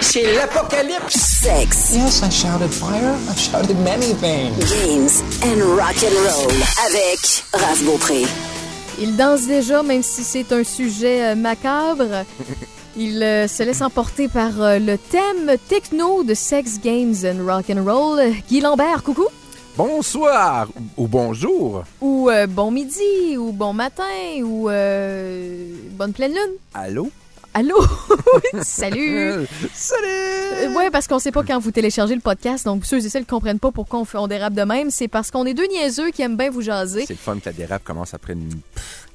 c'est l'apocalypse. Sex, Yes, I shouted fire. I shouted many things. games and rock and roll avec Raph Beaupré. Il danse déjà, même si c'est un sujet euh, macabre. Il euh, se laisse emporter par euh, le thème techno de Sex Games and Rock and Roll. Guy Lambert, coucou. Bonsoir ou bonjour. Ou euh, bon midi, ou bon matin, ou euh, bonne pleine lune. Allô? Allô? Salut! Euh, Salut! Euh, ouais, parce qu'on sait pas quand vous téléchargez le podcast, donc ceux et celles qui comprennent pas pourquoi on, fait, on dérape de même, c'est parce qu'on est deux niaiseux qui aiment bien vous jaser. C'est le fun que la dérape commence après une pff,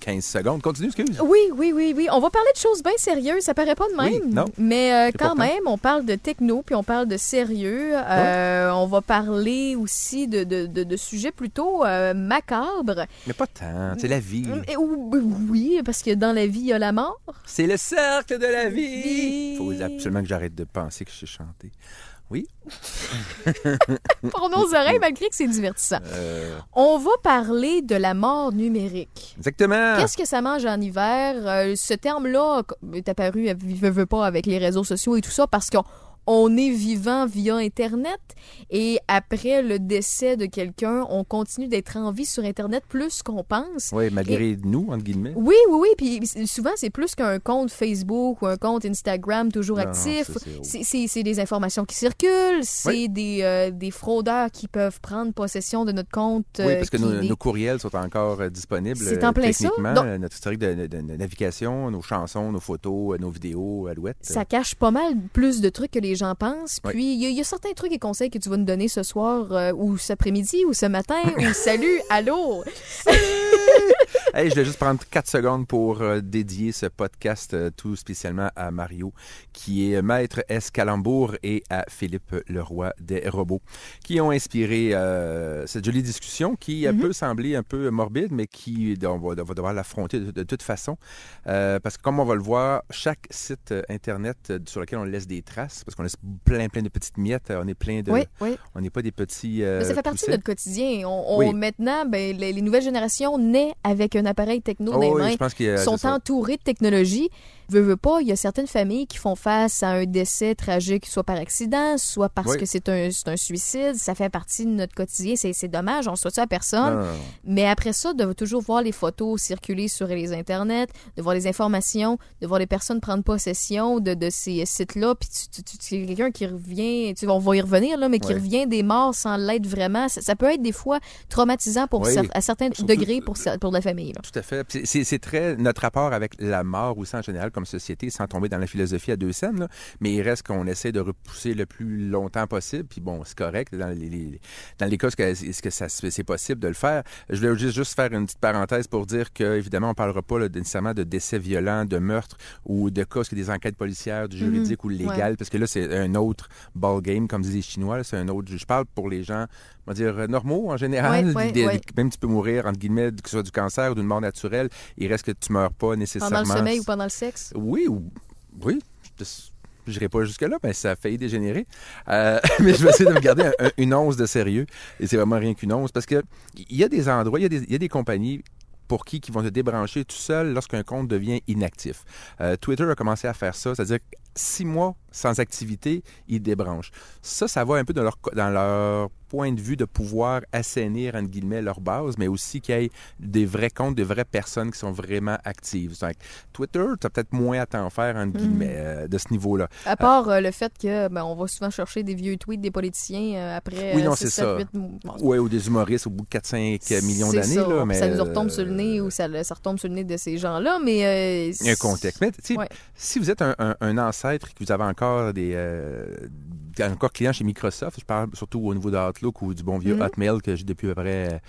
15 secondes. Continue, excuse. Oui, oui, oui, oui. On va parler de choses bien sérieuses. Ça paraît pas de même. Oui, non. Mais euh, quand pourtant. même, on parle de techno, puis on parle de sérieux. Euh, On va parler aussi de, de, de, de sujets plutôt euh, macabres. Mais pas tant, c'est la vie. Et- ou- oui, parce que dans la vie, il y a la mort. C'est le cercle de la vie. Vie. Faut absolument que j'arrête de penser que je sais chanter. Oui. Pour nos oreilles, malgré que c'est divertissant. Euh, On va parler de la mort numérique. exactement. Qu'est-ce que ça mange en hiver? Euh, ce terme-là est apparu, veut, veut pas, avec les réseaux sociaux et tout ça, parce qu'on on est vivant via Internet et après le décès de quelqu'un, on continue d'être en vie sur Internet plus qu'on pense. Oui, malgré nous, entre guillemets. Oui, oui, oui. Puis souvent, c'est plus qu'un compte Facebook ou un compte Instagram toujours actif. ça, c'est des informations qui circulent, c'est Oui. des, euh, des fraudeurs qui peuvent prendre possession de notre compte. Oui, euh, parce que qui nos, courriels sont encore euh, disponibles. C'est euh, en plein ça. techniquement. Donc- Euh, Notre historique de, de- de navigation, nos chansons, nos photos, euh, nos vidéos, Alouette. Ça cache pas mal plus de trucs que les gens pensent. Oui. Puis, il y, a- il y a certains trucs et conseils que tu vas nous donner ce soir, euh, ou cet après-midi, ou ce matin, ou salut, allô? Hey, je vais juste prendre 4 secondes pour euh, dédier ce podcast euh, tout spécialement à Mario, qui est maître S. Calembour, et à Philippe Leroy des robots, qui ont inspiré euh, cette jolie discussion qui euh, Mhm. peut sembler un peu morbide, mais qui on va, on va devoir l'affronter de, de toute façon. Parce que comme on va le voir, chaque site Internet sur lequel on laisse des traces, parce qu'on laisse plein, plein de petites miettes, on est plein de... Oui, oui. On n'est pas des petits... euh, ça fait partie de notre quotidien. On, on- Oui. Maintenant, ben, les, les nouvelles générations naissent avec un appareil techno dans Oh, les oui, mains. je pense sont c'est ça. entourés de technologie. Veux, veux pas, il y a certaines familles qui font face à un décès tragique, soit par accident, soit parce Oui. que c'est un, c'est un suicide. Ça fait partie de notre quotidien. C'est c'est dommage, on souhaite ça à personne. Non. Mais après ça, de toujours voir les photos circuler sur les internets, de voir les informations, de voir les personnes prendre possession de, de ces sites-là, puis tu, tu, tu- tu- quelqu'un qui revient, tu, on va y revenir, là, mais qui revient des morts sans l'être vraiment, ça, ça peut être des fois traumatisant pour Oui. cer- à certains Surtout- degrés pour, pour la famille. là. Tout à fait. C'est très notre rapport avec la mort aussi en général comme société, sans tomber dans la philosophie à deux scènes. là. Mais il reste qu'on essaie de repousser le plus longtemps possible. Puis bon, c'est correct dans les, les- dans les cas est-ce que ça c'est possible de le faire. Je voulais juste, juste faire une petite parenthèse pour dire que évidemment on parlera pas là, nécessairement de décès violents, de meurtres ou de cas a des enquêtes policières, du juridique ou légal, parce que là c'est un autre ball game comme disent les Chinois. C'est un autre. Je parle pour les gens, on va dire normaux en général. Ouais, ouais, Des- ouais. même tu peux mourir, entre guillemets, que ce soit du cancer ou d'une mort naturelle, il reste que tu meurs pas nécessairement. Pendant le sommeil ou pendant le sexe? Oui, ou... oui. Je n'irai pas jusque-là, mais ça a failli dégénérer. Euh, mais je vais essayer de me garder un- un- une once de sérieux. Et c'est vraiment rien qu'une once. Parce que il y a des endroits, il y a des, il y a des compagnies pour qui qui vont te débrancher tout seul lorsqu'un compte devient inactif. Euh, Twitter a commencé à faire ça, c'est-à-dire six mois sans activité, ils débranchent. Ça, ça va un peu dans leur, dans leur point de vue de pouvoir assainir, entre guillemets, leur base, mais aussi qu'il y ait des vrais comptes, de vraies personnes qui sont vraiment actives. Donc, Twitter, tu as peut-être moins à t'en faire, entre guillemets, euh, de ce niveau-là. À part euh, le fait que ben, on va souvent chercher des vieux tweets des politiciens euh, après Oui, non, euh, c'est 6, 7, ça. 8 mois. Bon, Ouais, ou des humoristes au bout de 4-5 millions d'années. ça. mais ça nous retombe sur le euh, nez ou ça, ça retombe sur le nez de ces gens-là, mais... euh, Il y a un contexte. Mais Ouais. si vous êtes un, un- un ancêtre et que vous avez encore des euh, encore client chez Microsoft, je parle surtout au niveau de Outlook ou du bon vieux Mhm. Hotmail que j'ai depuis à peu près.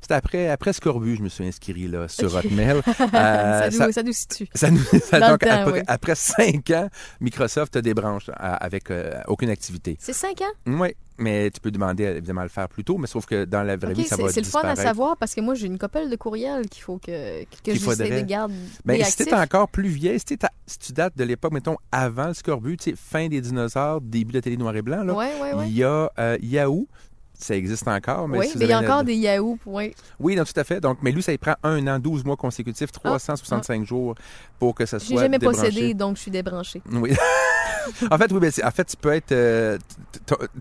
C'était après, après Scorbut, je me suis inscrit là, sur Hotmail. Euh, ça, nous, ça- ça nous situe. ça nous, ça- Dans le donc, temps, après, oui. après cinq ans, Microsoft te débranche avec euh, aucune activité. C'est 5 ans? Oui, mais tu peux demander évidemment à le faire plus tôt, mais sauf que dans la vraie vie, ça va c'est le fun à savoir parce que moi, j'ai une couple de courriels qu'il faut que, que faudrait. de garder Ben, si t'es encore plus vieille, si, si tu dates de l'époque, mettons, avant le scorbut, tu fin des dinosaures, début de la télé noir et blanc, là, Ouais, ouais, ouais. il y a euh, Yahoo. Ça existe encore, mais oui, si mais il y a encore des Yahoo. Oui. Oui, non, tout à fait. Donc, mais lui, ça y prend un an, 12 mois consécutifs, 365 jours pour que ça Ah, J'ai soit jamais débranché. possédé, donc je suis débranché. Oui. en fait, oui, ben, en fait, tu peux être. euh,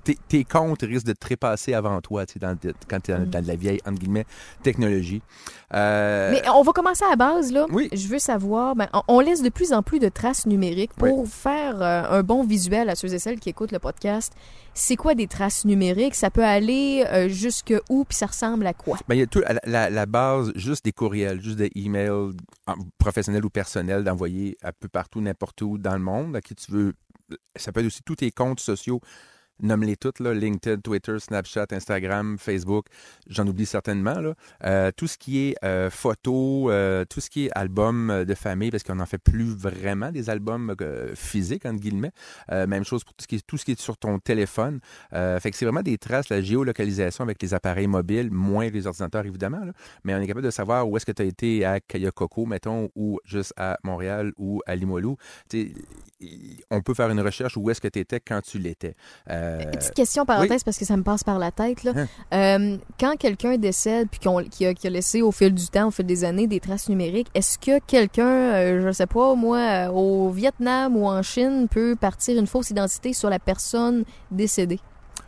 tes- tes comptes risquent de te trépasser avant toi, tu sais, dans, quand tu es dans, dans de la vieille, entre guillemets, technologie. Euh, Mais on va commencer à la base, là. Oui. Je veux savoir, ben, on- laisse de plus en plus de traces numériques pour faire euh, un bon visuel à ceux et celles qui écoutent le podcast. C'est quoi des traces numériques? Ça peut aller euh, jusque où, puis ça ressemble à quoi? Ben, il y a tout, la, la- la base, juste des courriels, juste des emails professionnels ou personnels d'envoyer un peu partout, n'importe où dans le monde, à qui tu veux. Ça peut être aussi tous tes comptes sociaux. Nomme-les toutes, LinkedIn, Twitter, Snapchat, Instagram, Facebook, j'en oublie certainement. Euh, tout ce qui est euh, photos, euh, tout ce qui est album euh, de famille, parce qu'on n'en fait plus vraiment des albums physiques, entre guillemets. Même chose pour tout ce, qui est, sur ton téléphone. Fait que c'est vraiment des traces, la géolocalisation avec les appareils mobiles, moins les ordinateurs évidemment, mais on est capable de savoir où est-ce que tu as été à Kayakoko, mettons, ou juste à Montréal ou à Limoilou. On peut faire une recherche où est-ce que tu étais quand tu l'étais. Petite question parenthèse parce que ça me passe par la tête. Là. Hein? Euh, quand quelqu'un décède puis qu'on- qui, a, qui a laissé au fil du temps, au fil des années, des traces numériques, est-ce que quelqu'un, euh, je sais pas, moi, euh, au Vietnam ou en Chine, peut partir une fausse identité sur la personne décédée?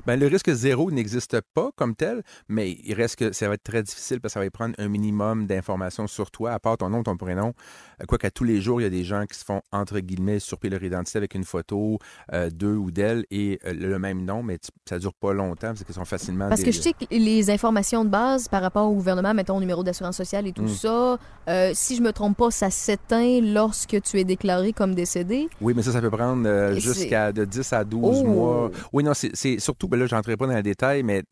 Ben, le risque zéro n'existe pas comme tel, mais il reste que ça va être très difficile parce que ça va prendre un minimum d'informations sur toi, à part ton nom, ton prénom. Euh, Quoi qu'à tous les jours, il y a des gens qui se font, entre guillemets, surpiller leur identité avec une photo euh, d'eux ou d'elle et euh, le même nom, mais tu- ça dure pas longtemps parce qu'ils sont facilement... Parce que je sais que les informations de base par rapport au gouvernement, mettons numéro d'assurance sociale et tout Mm. ça, euh, si je me trompe pas, ça s'éteint lorsque tu es déclaré comme décédé. Oui, mais ça, ça peut prendre jusqu'à de 10 à 12 Oh! mois. Oui, non, c'est c'est surtout, ben là, je n'entrerai pas dans les détails, mais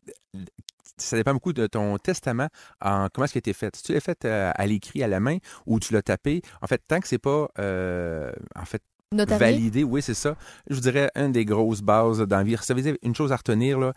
ça dépend beaucoup de ton testament, en comment est-ce qu'il a été fait. Si tu l'as fait euh, à l'écrit, à la main, ou tu l'as tapé, en fait, tant que c'est pas, euh, en fait, Notarié? validé, oui, c'est ça, je vous dirais, une des grosses bases dans la vie. Ça veut dire une chose à retenir, là,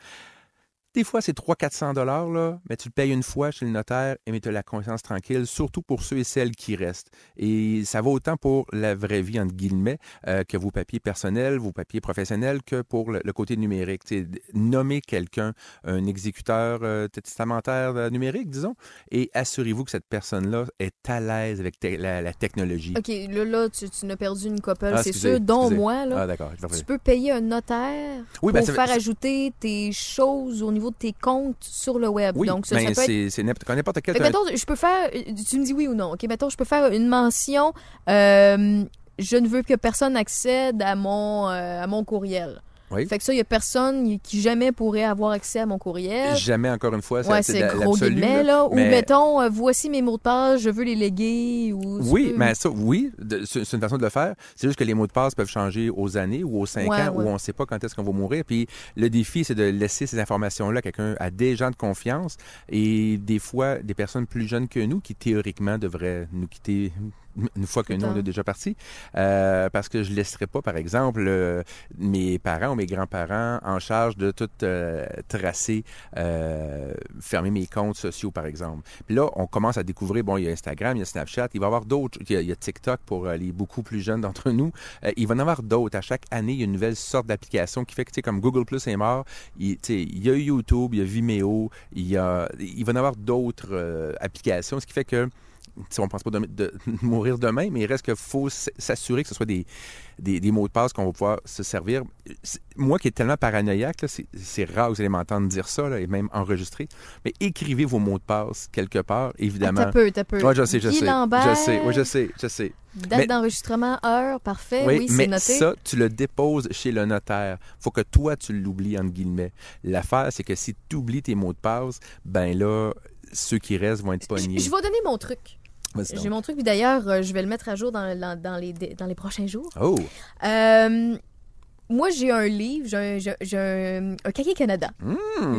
des fois, c'est 300-400 dollars, là, mais tu le payes une fois chez le notaire et tu as la conscience tranquille, surtout pour ceux et celles qui restent. Et ça va autant pour la vraie vie, entre guillemets, euh, que vos papiers personnels, vos papiers professionnels, que pour le, le côté numérique. Tu sais, nommer quelqu'un un exécuteur euh, testamentaire euh, numérique, disons, et assurez-vous que cette personne-là est à l'aise avec te- la, la technologie. OK, là, là tu, tu n'as perdu une couple, Ah, c'est sûr, dont excusez. moi, là. Ah, d'accord. Tu peux payer un notaire Oui, pour ben, ça- faire ajouter tes choses au niveau de tes comptes sur le web. Oui, Donc, ça, mais ça peut être... c'est c'est n'importe quel... Fait que, mettons, je peux faire... Tu me dis oui ou non, OK? Mettons, je peux faire une mention... euh, je ne veux que personne accède à mon, euh, à mon courriel. Oui. Fait que ça, il y a personne qui jamais pourrait avoir accès à mon courriel. Jamais, encore une fois, ça, Ouais, c'est gros guillemets, là. Ou mettons, euh, voici mes mots de passe, je veux les léguer. Ou Oui, mais ça, oui, c'est c'est une façon de le faire. C'est juste que les mots de passe peuvent changer aux années ou aux cinq Ouais, ans ouais. où on ne sait pas quand est-ce qu'on va mourir. Puis le défi, c'est de laisser ces informations-là à quelqu'un, à des gens de confiance et des fois des personnes plus jeunes que nous qui théoriquement devraient nous quitter une fois que nous, on est déjà parti. Euh, parce que je ne laisserai pas, par exemple, euh, mes parents ou mes grands-parents en charge de tout euh, tracer, euh, fermer mes comptes sociaux, par exemple. Puis là, on commence à découvrir, bon, il y a Instagram, il y a Snapchat, il va y avoir d'autres, il y a, il y a TikTok pour euh, les beaucoup plus jeunes d'entre nous. Euh, il va y en avoir d'autres. À chaque année, il y a une nouvelle sorte d'application qui fait que, tu sais, comme Google Plus est mort, il, il y a YouTube, il y a Vimeo, il, y a, il va y en avoir d'autres euh, applications, ce qui fait que on ne pense pas de, de mourir demain, mais il reste qu'il faut s'assurer que ce soit des, des, des mots de passe qu'on va pouvoir se servir. C'est- Moi qui est tellement paranoïaque, c'est c'est rare que vous allez m'entendre dire ça, là, et même enregistrer, mais écrivez vos mots de passe quelque part, Ah, évidemment. T'as peu, t'as peu. Ouais, je sais, je Guy sais. Lambert, Je sais, oui, je sais, je sais. Date d'enregistrement, heure, parfait. Oui, c'est mais noté. ça, tu le déposes chez le notaire. faut que toi, tu l'oublies, entre guillemets. L'affaire, c'est que si tu oublies tes mots de passe, ben là, ceux qui restent vont être Je, pognés. je vais donner mon truc. J'ai mon truc, puis d'ailleurs, euh, je vais le mettre à jour dans, dans- dans les, dans les prochains jours. Oh, Euh, moi, j'ai un livre, j'ai un, un, un cahier Canada.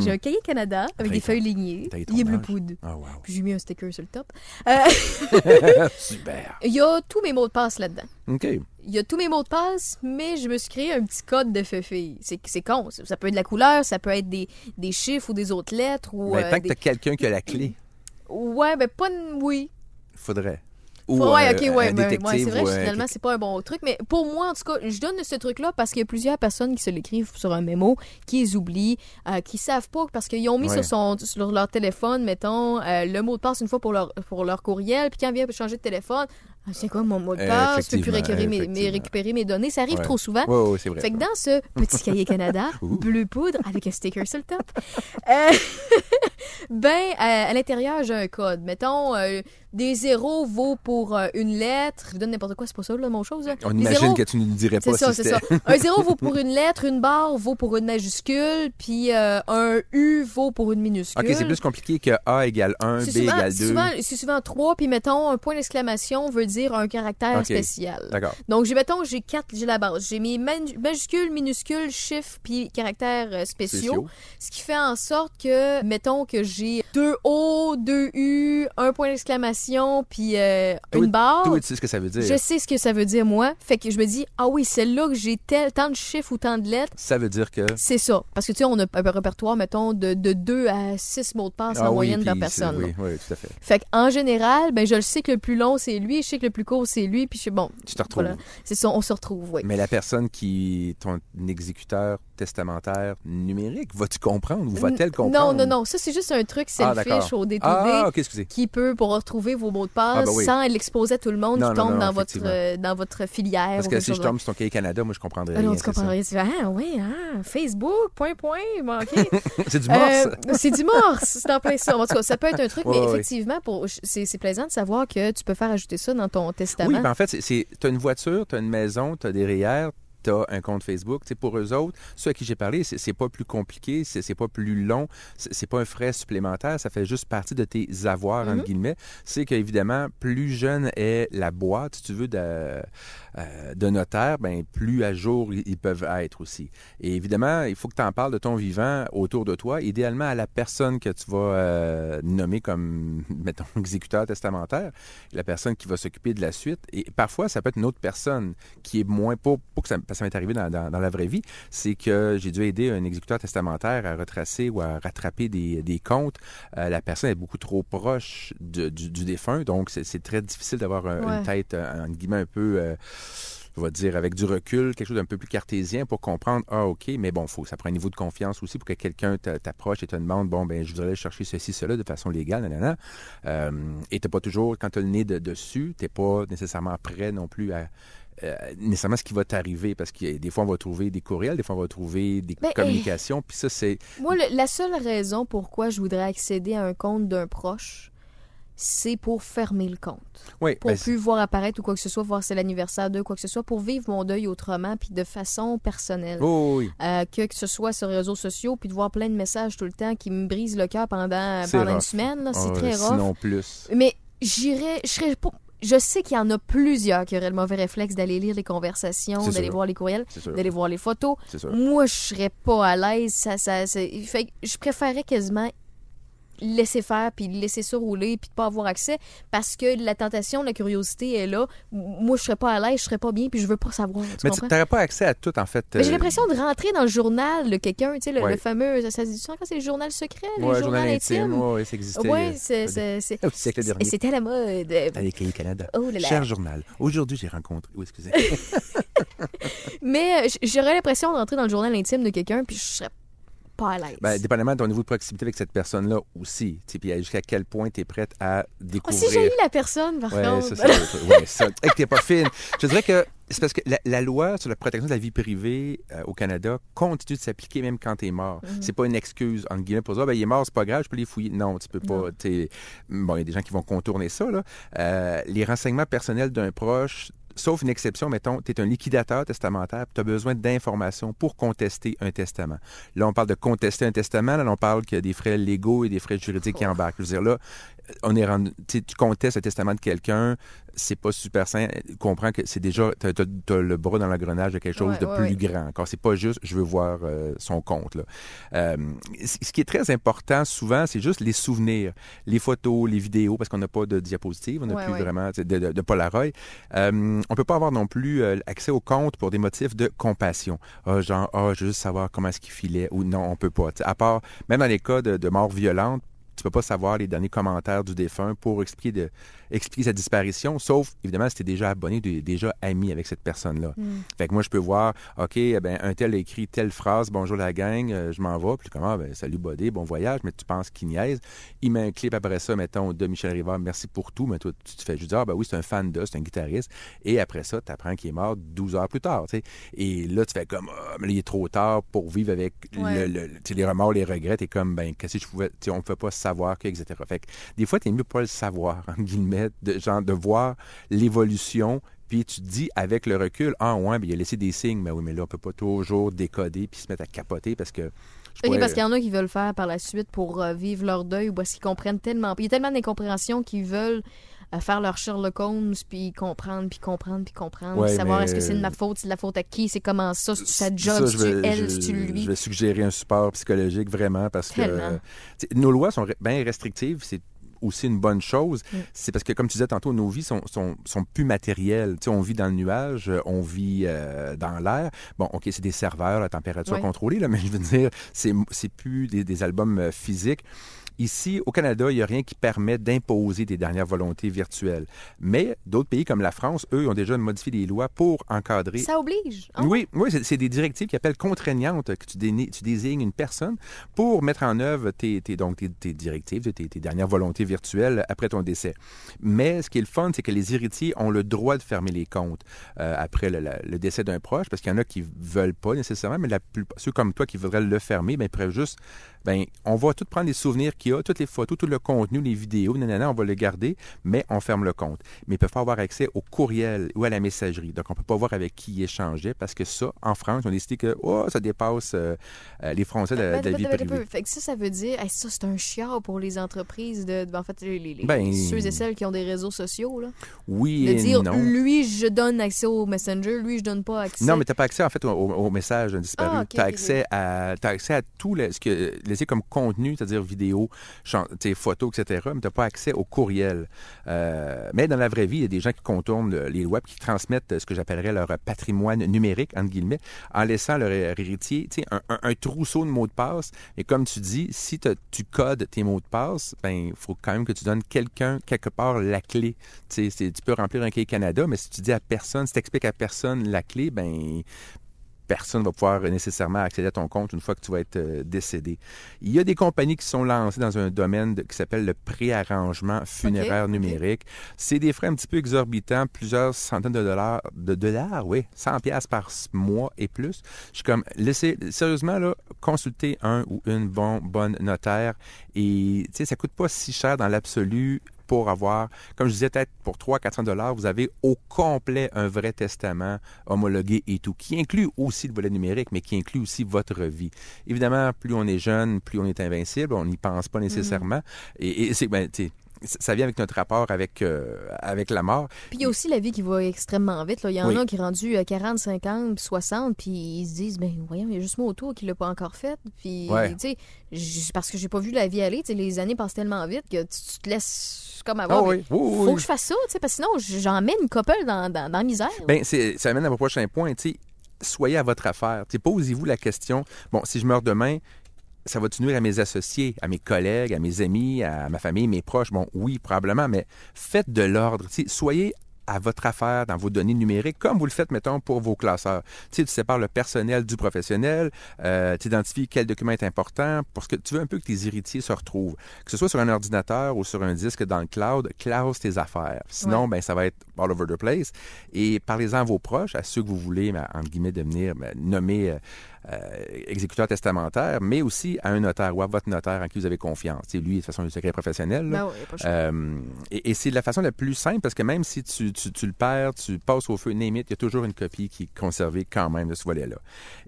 J'ai un cahier Canada avec des feuilles lignées. Il est bleu poudre. oh wow. Puis j'ai mis un sticker sur le top. Euh, Super. Il y a tous mes mots de passe là-dedans. OK. Il y a tous mes mots de passe, mais je me suis créé un petit code de feu-fille. C'est con. Ça peut être de la couleur, ça peut être des, des chiffres ou des autres lettres. Ou, Ben, euh, tant que des- tu as quelqu'un qui a la clé, Ouais, mais pas... Oui. Faudrait. ouais, Ou ok, euh, ouais, un mais- ouais, détective c'est vrai, ou finalement, c'est pas un bon truc. Mais pour moi, en tout cas, je donne ce truc-là parce qu'il y a plusieurs personnes qui se l'écrivent sur un mémo, qui les oublient, euh, qui savent pas parce qu'ils ont mis Ouais. sur, son, sur leur téléphone, mettons, euh, le mot de passe une fois pour leur, pour leur courriel, puis quand ils viennent changer de téléphone, Ah, c'est quoi mon mot de Euh, passe? Je peux plus récupérer mes, récupérer mes données. Ça arrive Ouais. trop souvent. Oui, c'est vrai. Fait que dans ce petit cahier Canada, bleu poudre avec un sticker sur le top, euh, ben, à, à l'intérieur, j'ai un code. Mettons, euh, des zéros vaut pour euh, une lettre. Je vous donne n'importe quoi, c'est pas ça, là, mon chose. là. On Des imagine zéros- que tu ne dirais c'est pas ça, si c'est ça. Un zéro vaut pour une lettre, une barre vaut pour une majuscule, puis euh, un U vaut pour une minuscule. OK, c'est plus compliqué que A égale 1, B C'est souvent, égale c'est 2. souvent, c'est souvent trois, puis mettons, un point d'exclamation veut dire un caractère spécial. D'accord. Donc, j'ai, mettons, j'ai quatre, j'ai la base. J'ai mes majuscules, minuscules, chiffres, puis caractères euh, spéciaux. Spéciaux. Ce qui fait en sorte que, mettons que j'ai deux O, deux U, un point d'exclamation, puis euh, une barre. Toi, tu sais ce que ça veut dire. Je sais ce que ça veut dire, moi. Fait que je me dis, ah oui, celle-là que j'ai tel, tant de chiffres ou tant de lettres, Ça veut dire que... c'est ça. Parce que, tu sais, on a un répertoire, mettons, de, de 2 à 6 mots de passe Ah en oui, moyenne par personne. Oui, oui, tout à fait. Fait qu'en général, ben, je le sais que le plus long, c'est lui, je sais que le plus court, c'est lui, puis je sais, bon, Tu te retrouves. voilà. C'est ça, on se retrouve, oui. Mais la personne qui ton exécuteur testamentaire numérique, va-tu comprendre ou va-t-elle Non, comprendre? non, non. Ça, c'est juste un truc Ah, selfish d'accord. au DTV Ah, qui peut, pour retrouver vos mots de passe, Ah, ben oui. sans l'exposer à tout le monde Non, qui non, tombe non, dans, votre, euh, dans votre filière. Parce que si je tombe sur ton cahier Canada, moi, je comprendrais Ah rien. non, tu comprends rien. Ah, oui, ah, Facebook, point, point, OK. C'est du morse. Euh, c'est du morse, c'est en plein ça. En tout cas, ça peut être un truc, Ouais, mais ouais. effectivement, pour, c'est, c'est plaisant de savoir que tu peux faire ajouter ça dans ton testament. Oui, ben en fait, tu as une voiture, tu as une maison, tu as des REER, tu as un compte Facebook. Tu sais, pour eux autres, ceux à qui j'ai parlé, c'est pas plus compliqué, c'est pas plus long, c'est pas un frais supplémentaire, ça fait juste partie de tes avoirs, entre guillemets. C'est qu'évidemment, plus jeune est la boîte, si tu veux, de, euh, de notaire, ben, plus à jour ils peuvent être aussi. Et évidemment, il faut que tu en parles de ton vivant autour de toi, idéalement à la personne que tu vas euh, nommer comme, mettons, exécuteur testamentaire, la personne qui va s'occuper de la suite. Et parfois, ça peut être une autre personne qui est moins, pas, pas que ça, parce que ça m'est arrivé dans, dans- dans la vraie vie, c'est que j'ai dû aider un exécuteur testamentaire à retracer ou à rattraper des, des comptes. Euh, la personne est beaucoup trop proche de- du, du défunt, donc c'est très difficile d'avoir un- Ouais. une tête, euh, entre guillemets, un peu... euh, on va dire avec du recul, quelque chose d'un peu plus cartésien pour comprendre, ah, OK, mais bon, faut, ça prend un niveau de confiance aussi pour que quelqu'un t'a- t'approche et te demande, bon, ben, je voudrais aller chercher ceci, cela de façon légale, nanana. Euh, et t'es pas toujours, quand tu as le nez de, dessus, t'es pas nécessairement prêt non plus à. Euh, nécessairement ce qui va t'arriver parce que des fois on va trouver des courriels, des fois on va trouver des Mais, communications, puis ça c'est Moi, le- la seule raison pourquoi je voudrais accéder à un compte d'un proche, c'est pour fermer le compte. oui, Pour ben, plus voir apparaître ou quoi que ce soit, voir c'est l'anniversaire de quoi que ce soit, pour vivre mon deuil autrement, puis de façon personnelle. oh, oui, Euh, que, que ce soit sur les réseaux sociaux, puis de voir plein de messages tout le temps qui me brisent le cœur pendant, pendant une semaine, c'est Ah, très rough. sinon plus. Mais j'irais, je serais Je sais qu'il y en a plusieurs qui auraient le mauvais réflexe d'aller lire les conversations, d'aller voir les courriels, d'aller voir les photos. Moi, je serais pas à l'aise. Ça, ça, ça- fait que je préférerais quasiment laisser faire puis laisser ça rouler puis de pas avoir accès parce que la tentation, la curiosité est là. Moi, je serais pas à l'aise, je serais pas bien puis je veux pas savoir. Tu Mais tu n'aurais pas accès à tout en fait. Mais j'ai euh, l'impression de rentrer dans le journal de quelqu'un, tu sais, le, Ouais. le fameux, ça, se dit souvent quand c'est le journal secret, le journal, intime. ouais, ouais, ça existait. Ouais, euh, c'est, au siècle dernier. c'était la mode. Avec Cahiers Canada. Oh là là. Cher journal, aujourd'hui j'ai rencontré. Oui, excusez. Mais euh, j'aurais l'impression de rentrer dans le journal intime de quelqu'un puis je serais pas à l'aise. ben, dépendamment de ton niveau de proximité avec cette personne-là aussi. Tu Puis jusqu'à quel point tu es prête à découvrir. si j'ai la personne, par Ouais, contre. ça, c'est ouais, ça. Hey, t'es pas fine. Je dirais que c'est parce que la, la loi sur la protection de la vie privée euh, au Canada continue de s'appliquer même quand t'es mort. Mhm. C'est pas une excuse, entre guillemets, pour dire, Ah, ben, il est mort, c'est pas grave, je peux les fouiller. Non, tu peux pas. Bon, il y a des gens qui vont contourner ça, là. Euh, les renseignements personnels d'un proche, sauf une exception, mettons, tu es un liquidateur testamentaire, tu as besoin d'informations pour contester un testament. Là, on parle de contester un testament, là, on parle qu'il y a des frais légaux et des frais juridiques qui embarquent. Je veux dire, là, on est rendu, tu contestes le testament de quelqu'un, c'est pas super sain. Comprends que c'est déjà, tu as, le bras dans l'engrenage de quelque chose Ouais, de ouais, plus ouais. grand. Encore, c'est pas juste, je veux voir euh, son compte. Là. Euh, ce qui est très important souvent, c'est juste les souvenirs, les photos, les vidéos, parce qu'on n'a pas de diapositive, on n'a plus vraiment de, de, de Polaroid. Euh, on peut pas avoir non plus accès au compte pour des motifs de compassion. Ah, genre, ah, je veux juste savoir comment est-ce qu'il filait, ou non, on peut pas. À part, même dans les cas de, de mort violente, tu peux pas savoir les derniers commentaires du défunt pour expliquer de, expliquer sa disparition, sauf, évidemment, si tu es déjà abonné, tu es déjà ami avec cette personne-là. Fait que moi, je peux voir, OK, eh ben, un tel a écrit telle phrase, bonjour la gang, euh, je m'en vais, puis comment, ben, salut Bodé, bon voyage, mais tu penses qu'il niaise? Il met un clip après ça, mettons, de Michel Rivard, merci pour tout, mais toi, tu te fais juste dire, ah, ben oui, c'est un fan de, c'est un guitariste. Et après ça, tu apprends qu'il est mort 12 heures plus tard, tu sais. Et là, tu fais comme, ah, mais là, il est trop tard pour vivre avec Ouais. le, tu les remords, les regrets. T'es comme, ben, qu'est-ce que je pouvais, tu on ne peut pas savoir que, etc. Fait que des fois, t'es mieux pas le savoir, en guillemets, de, genre, de voir l'évolution. Puis tu te dis avec le recul, ah ouais, ben, il a laissé des signes, mais oui, mais là, on peut pas toujours décoder puis se mettre à capoter parce que. je Ok, parce qu'il y en a qui veulent le faire par la suite pour euh, vivre leur deuil ou parce qu'ils comprennent tellement. Il y a tellement d'incompréhension qu'ils veulent euh, faire leur Sherlock Holmes, puis comprendre, puis comprendre, puis comprendre, Ouais, puis savoir mais- est-ce que c'est de ma faute, c'est de la faute à qui, c'est comment ça, c'est Ça, job, c'est elle, c'est lui? Je vais suggérer un support psychologique vraiment parce que euh, nos lois sont bien restrictives. C'est aussi une bonne chose. Mm. C'est parce que, comme tu disais tantôt, nos vies sont, sont, sont plus matérielles. Tu sais, on vit dans le nuage, euh, on vit euh, dans l'air. Bon, OK, c'est des serveurs, la température Ouais. contrôlée, là, mais je veux dire, c'est c'est plus des, des albums euh, physiques. Ici, au Canada, il n'y a rien qui permet d'imposer des dernières volontés virtuelles. Mais d'autres pays comme la France, eux, ont déjà modifié des lois pour encadrer Ça oblige. hein? oui, oui c'est- des directives qui appellent contraignantes, que tu, désignes une personne pour mettre en œuvre tes, tes- donc tes, tes directives, tes, tes dernières volontés virtuelles après ton décès. Mais ce qui est le fun, c'est que les héritiers ont le droit de fermer les comptes euh, après le, la- le décès d'un proche, parce qu'il y en a qui veulent pas nécessairement, mais la plupart- ceux comme toi qui voudraient le fermer, ben, ils pourraient juste, ben, on va tout prendre les souvenirs qu'il y a, toutes les photos, tout le contenu, les vidéos, nanana, on va le garder, mais on ferme le compte. Mais ils peuvent pas avoir accès au courriel ou à la messagerie. Donc, on peut pas voir avec qui ils échangeaient parce que ça, en France, ils ont décidé que oh, ça dépasse euh, euh, les Français de, la- de la Ben, vie ben, ben, privée. ben, Fait que ça, ça veut dire, hey, ça, c'est un chiard pour les entreprises, de, de- en fait, les, les- les- Ben- ceux et celles qui ont des réseaux sociaux, là. Oui De dire, non. lui, je donne accès au Messenger, lui, je donne pas accès. Non, mais tu n'as pas accès en fait au, au- message disparu. Ah, tu as accès à tout le- ce que laissé comme contenu, c'est-à-dire vidéo, tes photos, etc. Mais tu n'as pas accès au courriel. Euh, mais dans la vraie vie, il y a des gens qui contournent le- les lois qui transmettent ce que j'appellerais leur patrimoine numérique, entre guillemets, en laissant leur héritier un, un- trousseau de mots de passe. Et comme tu dis, si tu codes tes mots de passe, ben il faut quand même que tu donnes quelqu'un, quelque part, la clé. Tu peux remplir un cahier Canada, mais si tu dis à personne, si tu expliques à personne la clé, ben personne va pouvoir nécessairement accéder à ton compte une fois que tu vas être euh, décédé. Il y a des compagnies qui sont lancées dans un domaine de- qui s'appelle le préarrangement funéraire numérique. C'est des frais un petit peu exorbitants, plusieurs centaines de dollars, de dollars, oui, 100 pièces par mois et plus. Je suis comme, laissez, sérieusement, là, consultez un ou une bon, bonne notaire et, tu sais, ça coûte pas si cher dans l'absolu pour avoir, comme je disais, peut-être pour 300-400 dollars, vous avez au complet un vrai testament homologué et tout, qui inclut aussi le volet numérique, mais qui inclut aussi votre vie. Évidemment, plus on est jeune, plus on est invincible, on n'y pense pas nécessairement. Et, et c'est, ben, ça vient avec notre rapport avec, euh, avec la mort. Puis il y a aussi la vie qui va extrêmement vite. Là. Il y en Oui. a qui sont rendus à 40, 50, puis 60, puis ils se disent, ben voyons, il y a juste moi autour qui l'a pas encore fait. Puis, Ouais. tu sais, parce que j'ai pas vu la vie aller, tu sais, les années passent tellement vite que tu, tu te laisses comme Ah avoir. oui, oui, oui, Faut que je fasse ça, tu sais, parce que sinon, j'emmène une couple dans, dans, dans la misère. Ben, ça amène à mon prochain point. Tu sais, soyez à votre affaire. Posez-vous la question bon, si je meurs demain, ça va-tu nuire à mes associés, à mes collègues, à mes amis, à ma famille, mes proches? Bon, oui, probablement, mais faites de l'ordre. Soyez à votre affaire dans vos données numériques, comme vous le faites, mettons, pour vos classeurs. Tu sais, tu sépares le personnel du professionnel, euh, tu identifies quel document est important, parce que tu veux un peu que tes héritiers se retrouvent. Que ce soit sur un ordinateur ou sur un disque dans le cloud, classe tes affaires. Sinon, ben, ça va être all over the place. Et parlez-en à vos proches, à ceux que vous voulez, ben, entre guillemets, devenir ben, nommer euh, exécuteur testamentaire, mais aussi à un notaire ou à votre notaire en qui vous avez confiance. Tu sais, lui, de toute façon, le secret professionnel. là. Ben oui, pas. Euh, et et c'est la façon la plus simple parce que même si tu, tu- tu le perds, tu passes au feu, name it, il y a toujours une copie qui est conservée quand même de ce volet-là.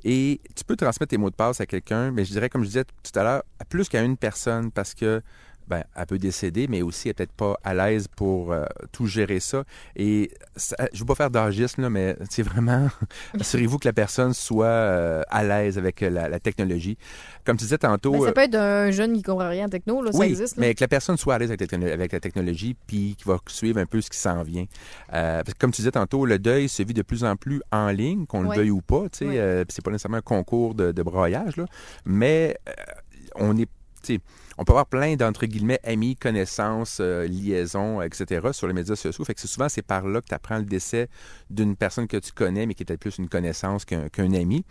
Et tu peux transmettre tes mots de passe à quelqu'un, mais je dirais, comme je disais tout à l'heure, plus qu'à une personne parce que ben, elle peut décéder, mais aussi elle n'est peut-être pas à l'aise pour euh, tout gérer ça. Et ça- je ne veux pas faire d'âgisme, là, mais c'est vraiment, assurez-vous que la personne soit euh, à l'aise avec la, la technologie. Comme tu disais tantôt, Ben, euh, ça peut être un jeune qui comprend rien en techno, là, ça existe. là. mais que la personne soit à l'aise avec, la techno- avec la technologie, puis qui va suivre un peu ce qui s'en vient. Euh, parce que comme tu disais tantôt, le deuil se vit de plus en plus en ligne, qu'on le veuille ou pas. Tu sais, euh, c'est pas nécessairement un concours de, de broyage, là, mais euh, on est on peut avoir plein d'entre guillemets amis, connaissances, euh, liaisons, etc. sur les médias sociaux. Fait que souvent c'est par là que tu apprends le décès d'une personne que tu connais, mais qui est peut-être plus une connaissance qu'un ami.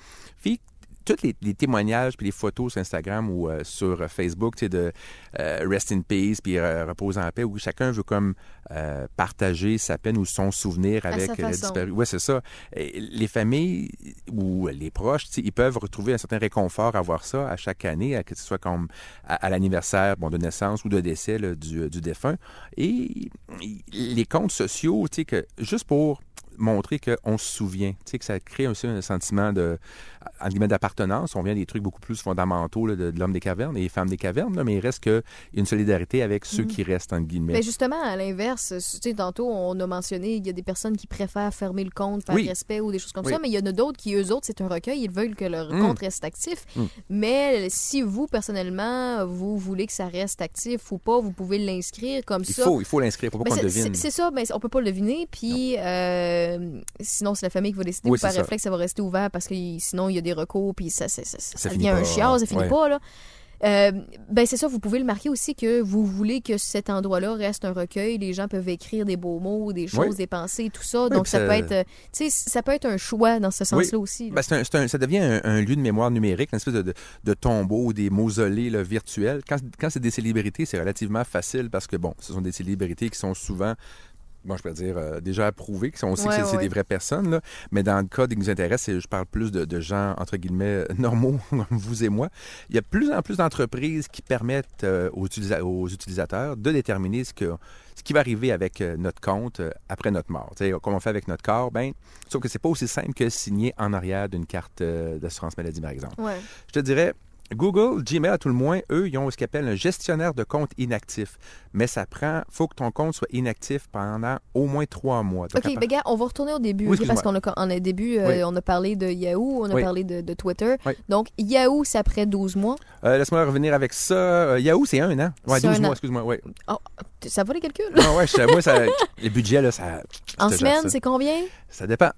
Tous les, les témoignages puis les photos sur Instagram ou euh, sur Facebook, tu sais, de euh, Rest in Peace puis euh, Repose en paix, où chacun veut comme euh, partager sa peine ou son souvenir avec euh, façon. disparu. Oui, c'est ça. Et les familles ou les proches, tu sais, ils peuvent retrouver un certain réconfort à voir ça à chaque année, à- que ce soit comme à, à l'anniversaire bon, de naissance ou de décès là, du, du défunt. Et les comptes sociaux, tu sais, que juste pour montrer qu'on se souvient, tu sais, que ça crée aussi un sentiment de, d'appartenance. On vient des trucs beaucoup plus fondamentaux là, de, de l'homme des cavernes et des femmes des cavernes, là, mais il reste que une solidarité avec ceux qui restent, entre guillemets. Mais Ben, justement, à l'inverse, tu sais, tantôt, on a mentionné, il y a des personnes qui préfèrent fermer le compte par Oui. respect ou des choses comme Oui. ça, mais il y en a d'autres qui, eux autres, c'est un recueil, ils veulent que leur Mm. compte reste actif. Mm. Mais si vous, personnellement, vous voulez que ça reste actif ou pas, vous pouvez l'inscrire comme il ça. faut, il faut l'inscrire, faut pas Ben, qu'on devine. c'est ça, mais on peut pas le deviner. Puis euh, sinon, c'est la famille qui va décider. Oui, ou par ça. réflexe, ça va rester ouvert parce que sinon, il y a des recours. Puis ça, ça, ça, ça, devient un chiard, ça finit ouais. pas. Là. Euh, ben c'est ça, vous pouvez le marquer aussi que vous voulez que cet endroit-là reste un recueil. Les gens peuvent écrire des beaux mots, des choses, Oui. des pensées, tout ça. Oui, Donc ça, ça- peut être, euh, tu sais, ça peut être un choix dans ce sens-là aussi. là. Ben, un- un- ça devient un, un lieu de mémoire numérique, une espèce de, de, de tombeau ou des mausolées là, virtuels. Quand, quand c'est des célébrités, c'est relativement facile parce que, bon, ce sont des célébrités qui sont souvent, bon, je peux dire, euh, déjà approuvées, qui sont aussi Ouais, que c'est ouais, des vraies personnes. Là. Mais dans le cas qui nous intéresse, c'est- je parle plus de, de gens, entre guillemets, normaux, comme vous et moi. Il y a de plus en plus d'entreprises qui permettent euh, aux, utilisa- aux utilisateurs de déterminer ce, que, ce qui va arriver avec euh, notre compte après notre mort. Tu sais, comme on fait avec notre corps, ben, sauf que c'est pas aussi simple que signer en arrière d'une carte d'assurance maladie, par exemple. Ouais. Je te dirais, Google, Gmail, à tout le moins, eux, ils ont ce qu'ils appellent un gestionnaire de compte inactif. Mais ça prend, faut que ton compte soit inactif pendant au moins trois mois. Donc, OK, part- ben gars, on va retourner au début, Oui, parce qu'on a, en a début, euh, Oui. on a parlé de Yahoo, on a Oui. parlé de, de Twitter. Donc, Yahoo, c'est après 12 mois. Euh, Laisse-moi revenir avec ça. Euh, Yahoo, c'est un an. Ouais, C'est 12 un mois, excuse-moi. Ouais. Oh, ça va les calculs? Non, ouais, je- moi, ça, le budget, là, ça. En semaine, c'est combien? Ça dépend.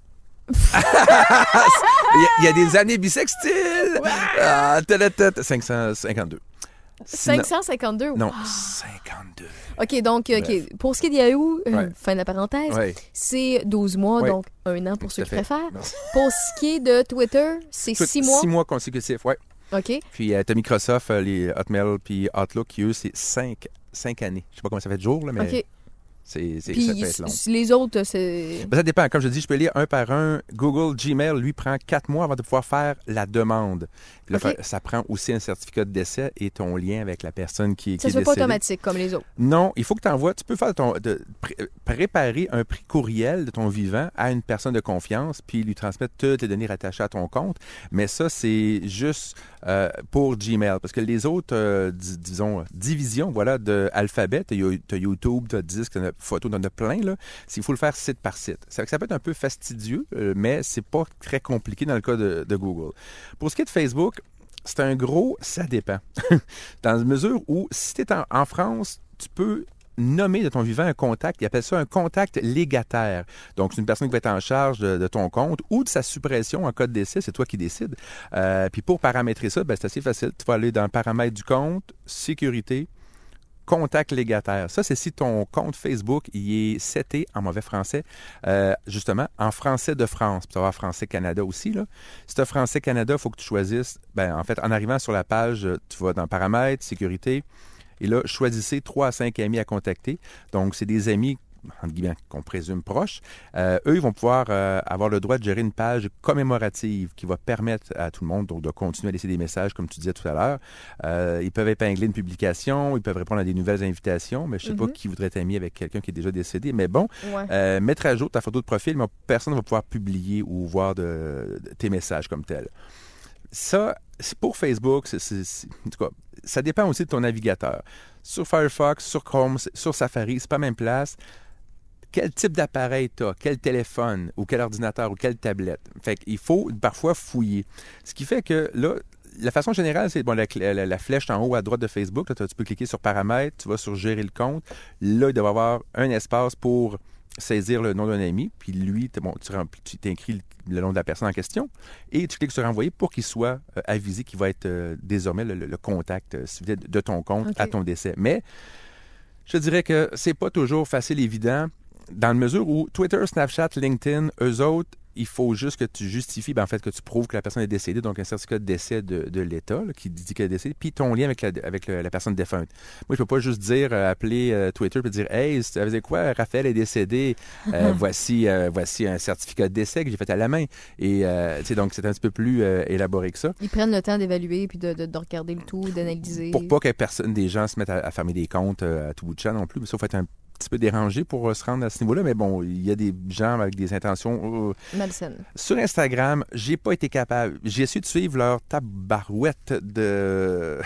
il, y a, il y a des années bisextiles. Ah, tadadad, 552. Sinon- 552? Non, Wow. 52. OK, donc, euh, OK, pour ce qui est de Yahoo, euh, Ouais. fin de la parenthèse, Ouais. c'est 12 mois, Ouais. donc un an pour ceux qui préfèrent. Non. Pour ce qui est de Twitter, c'est Tout- 6 mois. Six mois consécutifs, ouais. OK. Puis euh, t'as Microsoft, euh, les Hotmail puis Outlook, qui eux, c'est cinq, cinq années. Je sais pas comment ça fait de jours, là, mais OK. C'est, c'est- Puis ça peut être long. s- les autres, c'est. Ben, ça dépend. Comme je dis, je peux lire un par un. Google Gmail, lui, prend quatre mois avant de pouvoir faire la demande. Puis là, ça prend aussi un certificat de décès et ton lien avec la personne qui, qui Ça est se fait pas automatique comme les autres. Non, il faut que tu envoies. Tu peux faire ton, de, pré- euh, préparer un prix courriel de ton vivant à une personne de confiance, puis lui transmettre toutes les données rattachées à ton compte. Mais ça, c'est juste euh, pour Gmail. Parce que les autres, euh, dis- disons, divisions voilà, de Alphabet, tu as YouTube, tu as disque, tu as photo, tu en as plein. Là. Il faut le faire site par site. Ça, ça peut être un peu fastidieux, euh, mais c'est pas très compliqué dans le cas de, Google. Pour ce qui est de Facebook, c'est un gros ça dépend. Dans la mesure où, si tu es en, France, tu peux nommer de ton vivant un contact, ils appellent ça un contact légataire. Donc, c'est une personne qui va être en charge de, de ton compte ou de sa suppression en cas de décès, c'est toi qui décides. Euh, puis pour paramétrer ça, ben, c'est assez facile. Tu vas aller dans paramètres du compte, sécurité, contact légataire. Ça, c'est si ton compte Facebook il est seté en mauvais français, euh, justement, en français de France. Puis tu vas avoir français Canada aussi. Là. Si tu as français Canada, il faut que tu choisisses, ben, en fait, en arrivant sur la page, tu vas dans paramètres, sécurité, et là, choisissez 3 à 5 amis à contacter. Donc, c'est des amis entre guillemets, qu'on présume proches, euh, eux, ils vont pouvoir euh, avoir le droit de gérer une page commémorative qui va permettre à tout le monde donc, de continuer à laisser des messages, comme tu disais tout à l'heure. Euh, ils peuvent épingler une publication, ils peuvent répondre à des nouvelles invitations, mais je ne sais pas Mhm. qui voudrait être ami avec quelqu'un qui est déjà décédé. Mais bon, Ouais. mettre à jour ta photo de profil, mais personne ne va pouvoir publier ou voir de, de tes messages comme tel. Ça, c'est pour Facebook, en tout cas, ça dépend aussi de ton navigateur. Sur Firefox, sur Chrome, sur Safari, c'est pas la même place. Quel type d'appareil tu as, quel téléphone ou quel ordinateur ou quelle tablette. Fait qu'il faut parfois fouiller. Ce qui fait que là, la façon générale, c'est bon, la, cl- la- la flèche en haut à droite de Facebook. Là, tu peux cliquer sur paramètres, tu vas sur gérer le compte. Là, il doit y avoir un espace pour saisir le nom d'un ami, puis lui, bon, tu, t'inscris le nom de la personne en question, et tu cliques sur envoyer pour qu'il soit euh, avisé qu'il va être euh, désormais le, le- le contact euh, de, ton compte à ton décès. Mais je dirais que c'est pas toujours facile, évident, dans la mesure où Twitter, Snapchat, LinkedIn, eux autres, il faut juste que tu justifies, ben, en fait, que tu prouves que la personne est décédée, donc un certificat de décès de, de l'État là, qui dit qu'elle est décédée, puis ton lien avec la, avec le- la personne défunte. Moi, je peux pas juste dire, euh, appeler euh, Twitter et dire, hey, ça faisait quoi, Raphaël est décédé, Euh, voici, voici un certificat de décès que j'ai fait à la main. Et, tu sais, donc, c'est un petit peu plus élaboré que ça. Ils prennent le temps d'évaluer puis de, de- de regarder le tout, d'analyser. Pour pas que personne, des gens se mettent à, à fermer des comptes à tout bout de champ non plus, mais ça, faut être un petit peu dérangé pour euh, se rendre à ce niveau-là. Mais bon, il y a des gens avec des intentions. euh, Malsaine. Sur Instagram, j'ai pas été capable. J'ai essayé de suivre leur tabarouette de...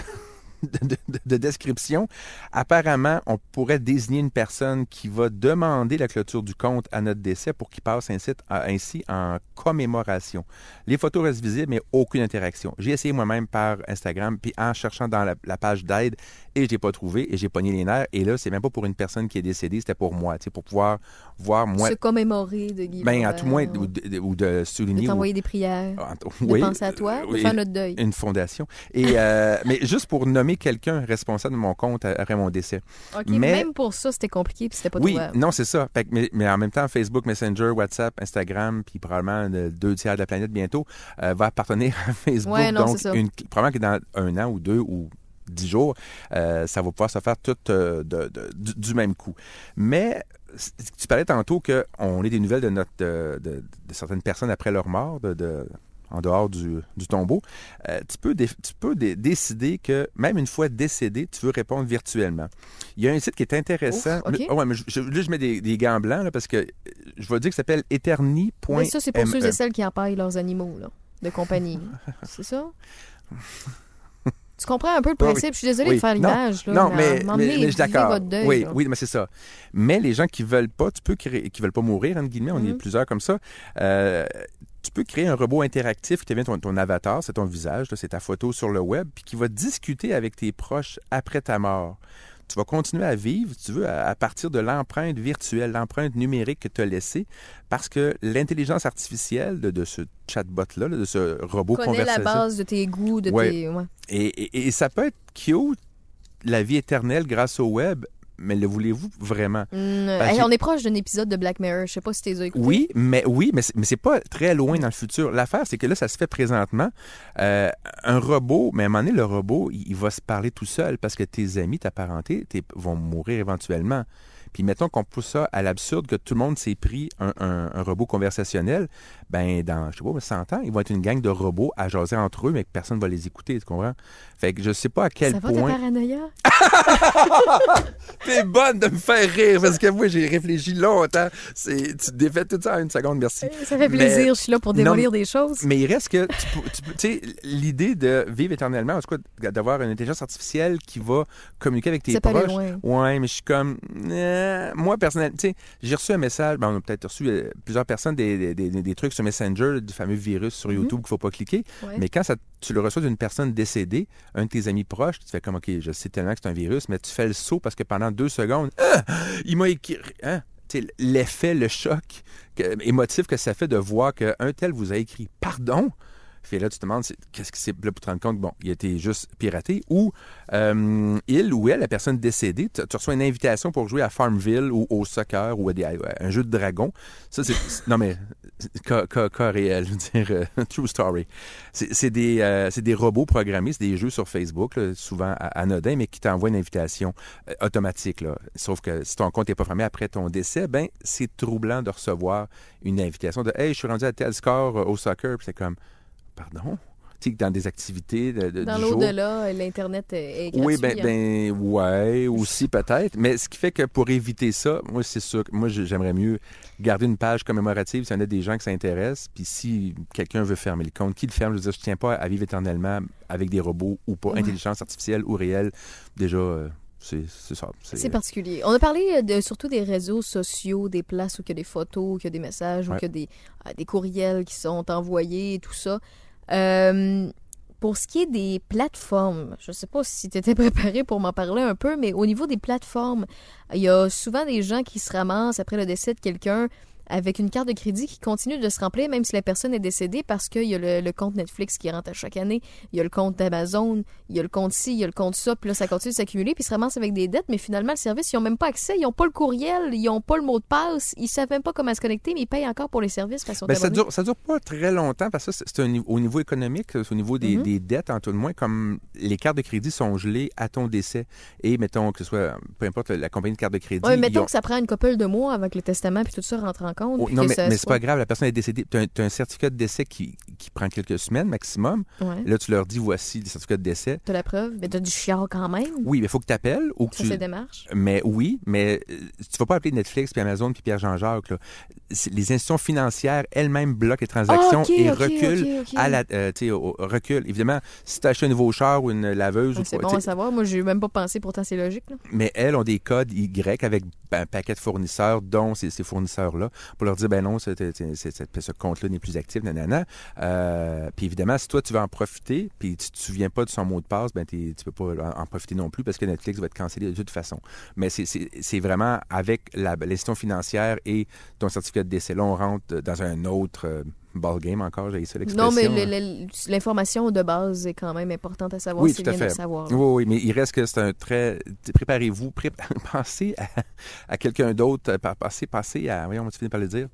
De, de- de description. Apparemment, on pourrait désigner une personne qui va demander la clôture du compte à notre décès pour qu'il passe ainsi, ainsi en commémoration. Les photos restent visibles, mais aucune interaction. J'ai essayé moi-même par Instagram, puis en cherchant dans la, la page d'aide, et je l'ai pas trouvé, et j'ai pogné les nerfs. Et là, c'est même pas pour une personne qui est décédée, c'était pour moi, pour pouvoir voir moi, Se commémorer de Guy ben, à tout moins, ou de, ou de de souligner. ou- t'envoyer des prières, Ah, de penser à toi, de faire notre deuil. une fondation. Et, euh, mais juste pour nommer quelqu'un responsable de mon compte après mon décès. OK, mais- même pour ça, c'était compliqué puis c'était pas oui, trouvable. non, c'est ça. Que- mais, mais en même temps, Facebook, Messenger, WhatsApp, Instagram, puis probablement le deux tiers de la planète bientôt, euh, va appartenir à Facebook. Ouais, non, donc, c'est ça. une- probablement que dans un an ou deux ou dix jours, euh, ça va pouvoir se faire tout euh, de- de- du, du même coup. Mais tu parlais tantôt qu'on ait des nouvelles de, notre, de, certaines personnes après leur mort, de- en dehors du, du tombeau. Euh, tu peux, dé- tu peux dé- décider que même une fois décédé, tu veux répondre virtuellement. Il y a un site qui est intéressant. Ouf, ok. Ah ouais, mais je, je- là, je mets des, des gants blancs là, parce que euh, je vais dire que ça s'appelle eterni.me. Mais ça, c'est pour E. ceux et celles qui empaillent leurs animaux, là, de compagnie. c'est ça? Tu comprends un peu le oui. principe? Je suis désolée Oui. de faire Non, l'image. là, Non, mais, mais, je suis d'accord. Oui, là. oui, mais c'est ça. Mais les gens qui veulent pas, tu peux qui veulent pas mourir, entre guillemets, on est Mhm. plusieurs comme ça. euh, tu peux créer un robot interactif qui devient ton, ton avatar, c'est ton visage, c'est ta photo sur le web, puis qui va discuter avec tes proches après ta mort. Tu vas continuer à vivre, tu veux, à, partir de l'empreinte virtuelle, l'empreinte numérique que tu as laissée, parce que l'intelligence artificielle de, de ce chatbot-là, là, de ce robot connais la conversationnel, base de tes goûts, de Ouais. tes... Ouais. et, et- et ça peut être cute, la vie éternelle grâce au web, mais le voulez-vous vraiment? Hey, j'ai- on est proche d'un épisode de Black Mirror. Je sais pas si t'es écouté. Oui, mais oui, mais c'est, pas très loin dans le futur. L'affaire, c'est que là, ça se fait présentement. Euh, un robot, mais à un moment donné, le robot, il, il va se parler tout seul parce que tes amis, ta parenté, tes- vont mourir éventuellement. Puis mettons qu'on pousse ça à l'absurde que tout le monde s'est pris un, un- un robot conversationnel, ben dans, je sais pas, 100 ans, ils vont être une gang de robots à jaser entre eux, mais que personne va les écouter, tu comprends? Fait que je sais pas à quel Ça va ta point... paranoïa? T'es bonne de me faire rire parce que moi, j'ai réfléchi longtemps. C'est, tu défais tout ça en une seconde, merci. Ça fait Mais- plaisir. Je suis là pour Non, démolir des choses. Mais il reste que, tu sais, l'idée de vivre éternellement, en tout cas, d'avoir une intelligence artificielle qui va communiquer avec tes Ça proches. Ouais, mais je suis comme, euh, moi, personnellement, tu sais, j'ai reçu un message, ben, on a peut-être reçu euh, plusieurs personnes des, des- des- des trucs Messenger, du fameux virus sur YouTube qu'il faut pas cliquer. Ouais. Mais quand ça, tu le reçois d'une personne décédée, un de tes amis proches, tu fais comme, OK, je sais tellement que c'est un virus, mais tu fais le saut parce que pendant deux secondes, Ah! il m'a écrit, hein? L'effet, le choc que- émotif que ça fait de voir qu'un tel vous a écrit pardon? Puis là, tu te demandes, qu'est-ce qui c'est? Là pour te rendre compte, bon, il a été juste piraté, ou euh, il ou elle, la personne décédée, tu, reçois une invitation pour jouer à Farmville ou au soccer ou à, un jeu de dragon. Ça, c'est. non, mais. Cas, réel, je veux dire, euh, true story. C'est des, euh, des robots programmés, c'est des jeux sur Facebook, souvent anodins, mais qui t'envoient une invitation automatique. Sauf que si ton compte n'est pas fermé après ton décès, ben c'est troublant de recevoir une invitation de Hey, je suis rendu à tel score au soccer, puis c'est comme Pardon? Dans des activités de, de- Dans du jour. l'au-delà, l'Internet est est gratuit. Oui, ben, hein. ben, ouais, aussi peut-être. Mais ce qui fait que pour éviter ça, moi, c'est sûr que moi, j'aimerais mieux garder une page commémorative s'il y en a des gens qui s'intéressent. Puis si quelqu'un veut fermer le compte, qui le ferme? Je veux dire, je tiens pas à vivre éternellement avec des robots ou pas, Ouais. intelligence artificielle ou réelle. Déjà, euh, c'est ça. C'est particulier. On a parlé euh, de, surtout des réseaux sociaux, des places où il y a des photos, où il y a des messages, où Ouais. il y a des, euh, des courriels qui sont envoyés tout ça. Euh, pour ce qui est des plateformes, je sais pas si tu étais préparé pour m'en parler un peu, mais au niveau des plateformes, il y a souvent des gens qui se ramassent après le décès de quelqu'un avec une carte de crédit qui continue de se remplir même si la personne est décédée parce qu'il y a le, le compte Netflix qui rentre à chaque année, il y a le compte d'Amazon, il y a le compte ci, il y a le compte ça, puis là ça continue de s'accumuler, puis ils se ramassent avec des dettes, mais finalement le service, ils n'ont même pas accès, ils n'ont pas le courriel, ils n'ont pas le mot de passe, ils savent même pas comment se connecter, mais ils payent encore pour les services Ben, ça dure, ça dure pas très longtemps parce que c'est un au niveau économique, c'est au niveau des, Mhm. des dettes, en tout de moins, comme les cartes de crédit sont gelées à ton décès. Et mettons que ce soit, peu importe la compagnie de carte de crédit. Ils mettons ont- que ça prend une couple de mois avec le testament puis tout ça rentre en compte. Oh, non, mais, c'est pas grave, la personne est décédée. Tu as, un certificat de décès qui, qui prend quelques semaines maximum. Ouais. Là, tu leur dis voici le certificat de décès. T'as la preuve, mais t'as du chiard quand même? Oui, mais il faut que tu appelles ou que tu. c'est démarche. Mais oui, mais euh, tu vas pas appeler Netflix, puis Amazon, puis Pierre-Jean-Jacques. Les institutions financières elles-mêmes bloquent les transactions Ah, et reculent à la, euh, tu au- recul. Évidemment, si tu as acheté un nouveau char ou une laveuse, Ouais, ou c'est bon à tu savoir. Moi, j'ai même pas pensé, pourtant c'est logique. Là. mais elles ont des codes Y avec ben, un paquet de fournisseurs, dont ces, ces fournisseurs-là, pour leur dire, ben non, ce compte-là n'est plus actif, nanana. Euh, puis évidemment, si toi, tu veux en profiter, puis tu te souviens pas de son mot de passe, ben tu peux pas en, profiter non plus parce que Netflix va être cancellé de toute façon. Mais c'est- vraiment avec la l'institution financière et ton certificat de décès. Là, on rentre dans un autre euh, ballgame encore, j'ai ça l'expression. Non, mais hein. l'information de base est quand même importante à savoir. Oui, tout à fait. savoir. Oui, oui, mais il reste que c'est un très. Préparez-vous, pré- pensez à, à quelqu'un d'autre, pa- pensez, pensez à. Voyons, tu finis par le dire.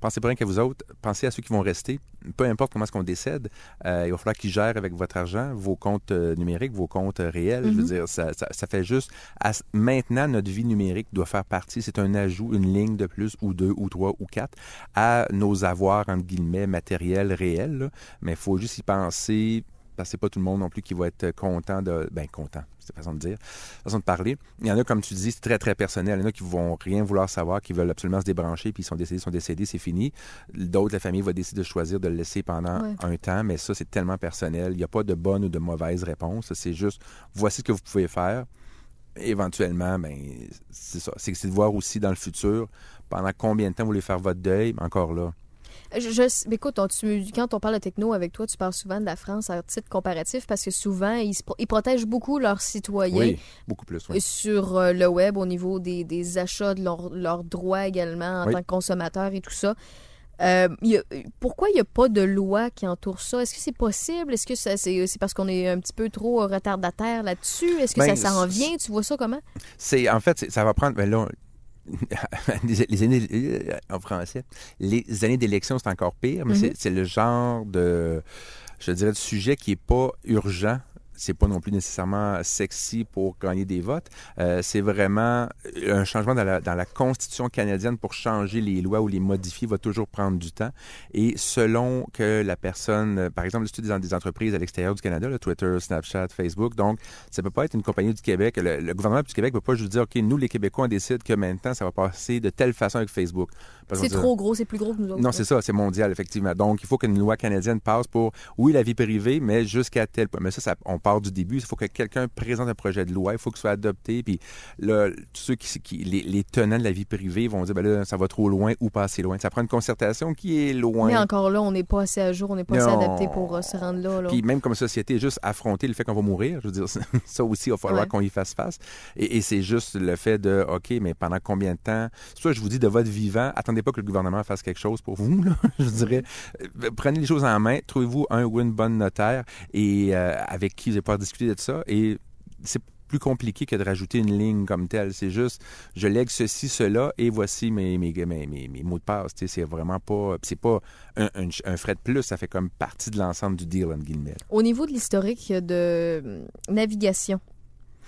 Pensez pas rien qu'à vous autres, pensez à ceux qui vont rester. Peu importe comment est-ce qu'on décède, euh, il va falloir qu'ils gèrent avec votre argent vos comptes euh, numériques, vos comptes euh, réels. Je veux Mhm. dire, ça, ça, ça fait juste. à maintenant, notre vie numérique doit faire partie, c'est un ajout, une ligne de plus, ou deux, ou trois, ou quatre, à nos avoirs, entre guillemets, matériels réels. là. Mais il faut juste y penser parce que c'est pas tout le monde non plus qui va être content de. Ben, content, c'est la façon de dire, façon de parler. Il y en a, comme tu dis, c'est très, très personnel. Il y en a qui vont rien vouloir savoir, qui veulent absolument se débrancher, puis ils sont décédés, sont décédés, c'est fini. D'autres, la famille va décider de choisir de le laisser pendant Ouais. un temps, mais ça, c'est tellement personnel. Il n'y a pas de bonne ou de mauvaise réponse. C'est juste, voici ce que vous pouvez faire. Éventuellement, ben, c'est ça. C'est de voir aussi dans le futur, pendant combien de temps vous voulez faire votre deuil, encore là. Je, je- mais écoute, on- tu- quand on parle de techno avec toi, tu parles souvent de la France à titre comparatif parce que souvent, ils, se pro- ils protègent beaucoup leurs citoyens Oui, beaucoup plus. oui. sur euh, le web au niveau des, des achats, de leurs droits également en Oui. tant que consommateur et tout ça. Euh, il y a- pourquoi il n'y a pas de loi qui entoure ça? Est-ce que c'est possible? Est-ce que c'est parce qu'on est un petit peu trop retardataire là-dessus? Est-ce que Ben, ça s'en vient? Tu vois ça comment? C'est en fait, ça va prendre. Ben là, les, années euh, en français, les années d'élection c'est encore pire, mais Mhm. c'est- c'est le genre de, je dirais, de sujet qui est pas urgent. C'est pas non plus nécessairement sexy pour gagner des votes. Euh, c'est vraiment un changement dans la, constitution canadienne pour changer les lois ou les modifier va toujours prendre du temps. Et selon que la personne, euh, par exemple, si tu es dans des entreprises à l'extérieur du Canada, là, Twitter, Snapchat, Facebook, donc ça peut pas être une compagnie du Québec. Le, le gouvernement du Québec peut pas juste dire, OK, nous, les Québécois, on décide que maintenant, ça va passer de telle façon avec Facebook. C'est trop gros, c'est plus gros que nous autres. non, c'est ça, c'est mondial, effectivement. Donc, il faut qu'une loi canadienne passe pour, oui, la vie privée, mais jusqu'à tel point. Mais ça, ça, on part du début. Il faut que quelqu'un présente un projet de loi, il faut que ce soit adopté. Puis là, tous ceux qui, qui- les, les tenants de la vie privée vont dire, ben là, ça va trop loin ou pas assez loin. Ça prend une concertation qui est loin. Mais encore là, on n'est pas assez à jour, on n'est pas assez adapté pour euh, se rendre là. là. Puis même comme société, juste affronter le fait qu'on va mourir, je veux dire, ça aussi, il va falloir Ouais. qu'on y fasse face. Et, et c'est juste le fait de, OK, mais pendant combien de temps? Que je vous dis, de votre vivant, attendez pas que le gouvernement fasse quelque chose pour vous, là. je dirais. Euh, Prenez les choses en main, trouvez-vous un ou une bonne notaire et euh, avec qui vous allez pouvoir discuter de ça. Et c'est plus compliqué que de rajouter une ligne comme telle. C'est juste, je lègue ceci, cela, et voici mes, mes, mes, mes, mes mots de passe. C'est vraiment pas, c'est pas un, un, un frais de plus, ça fait comme partie de l'ensemble du deal, en guillemets. Au niveau de l'historique de navigation,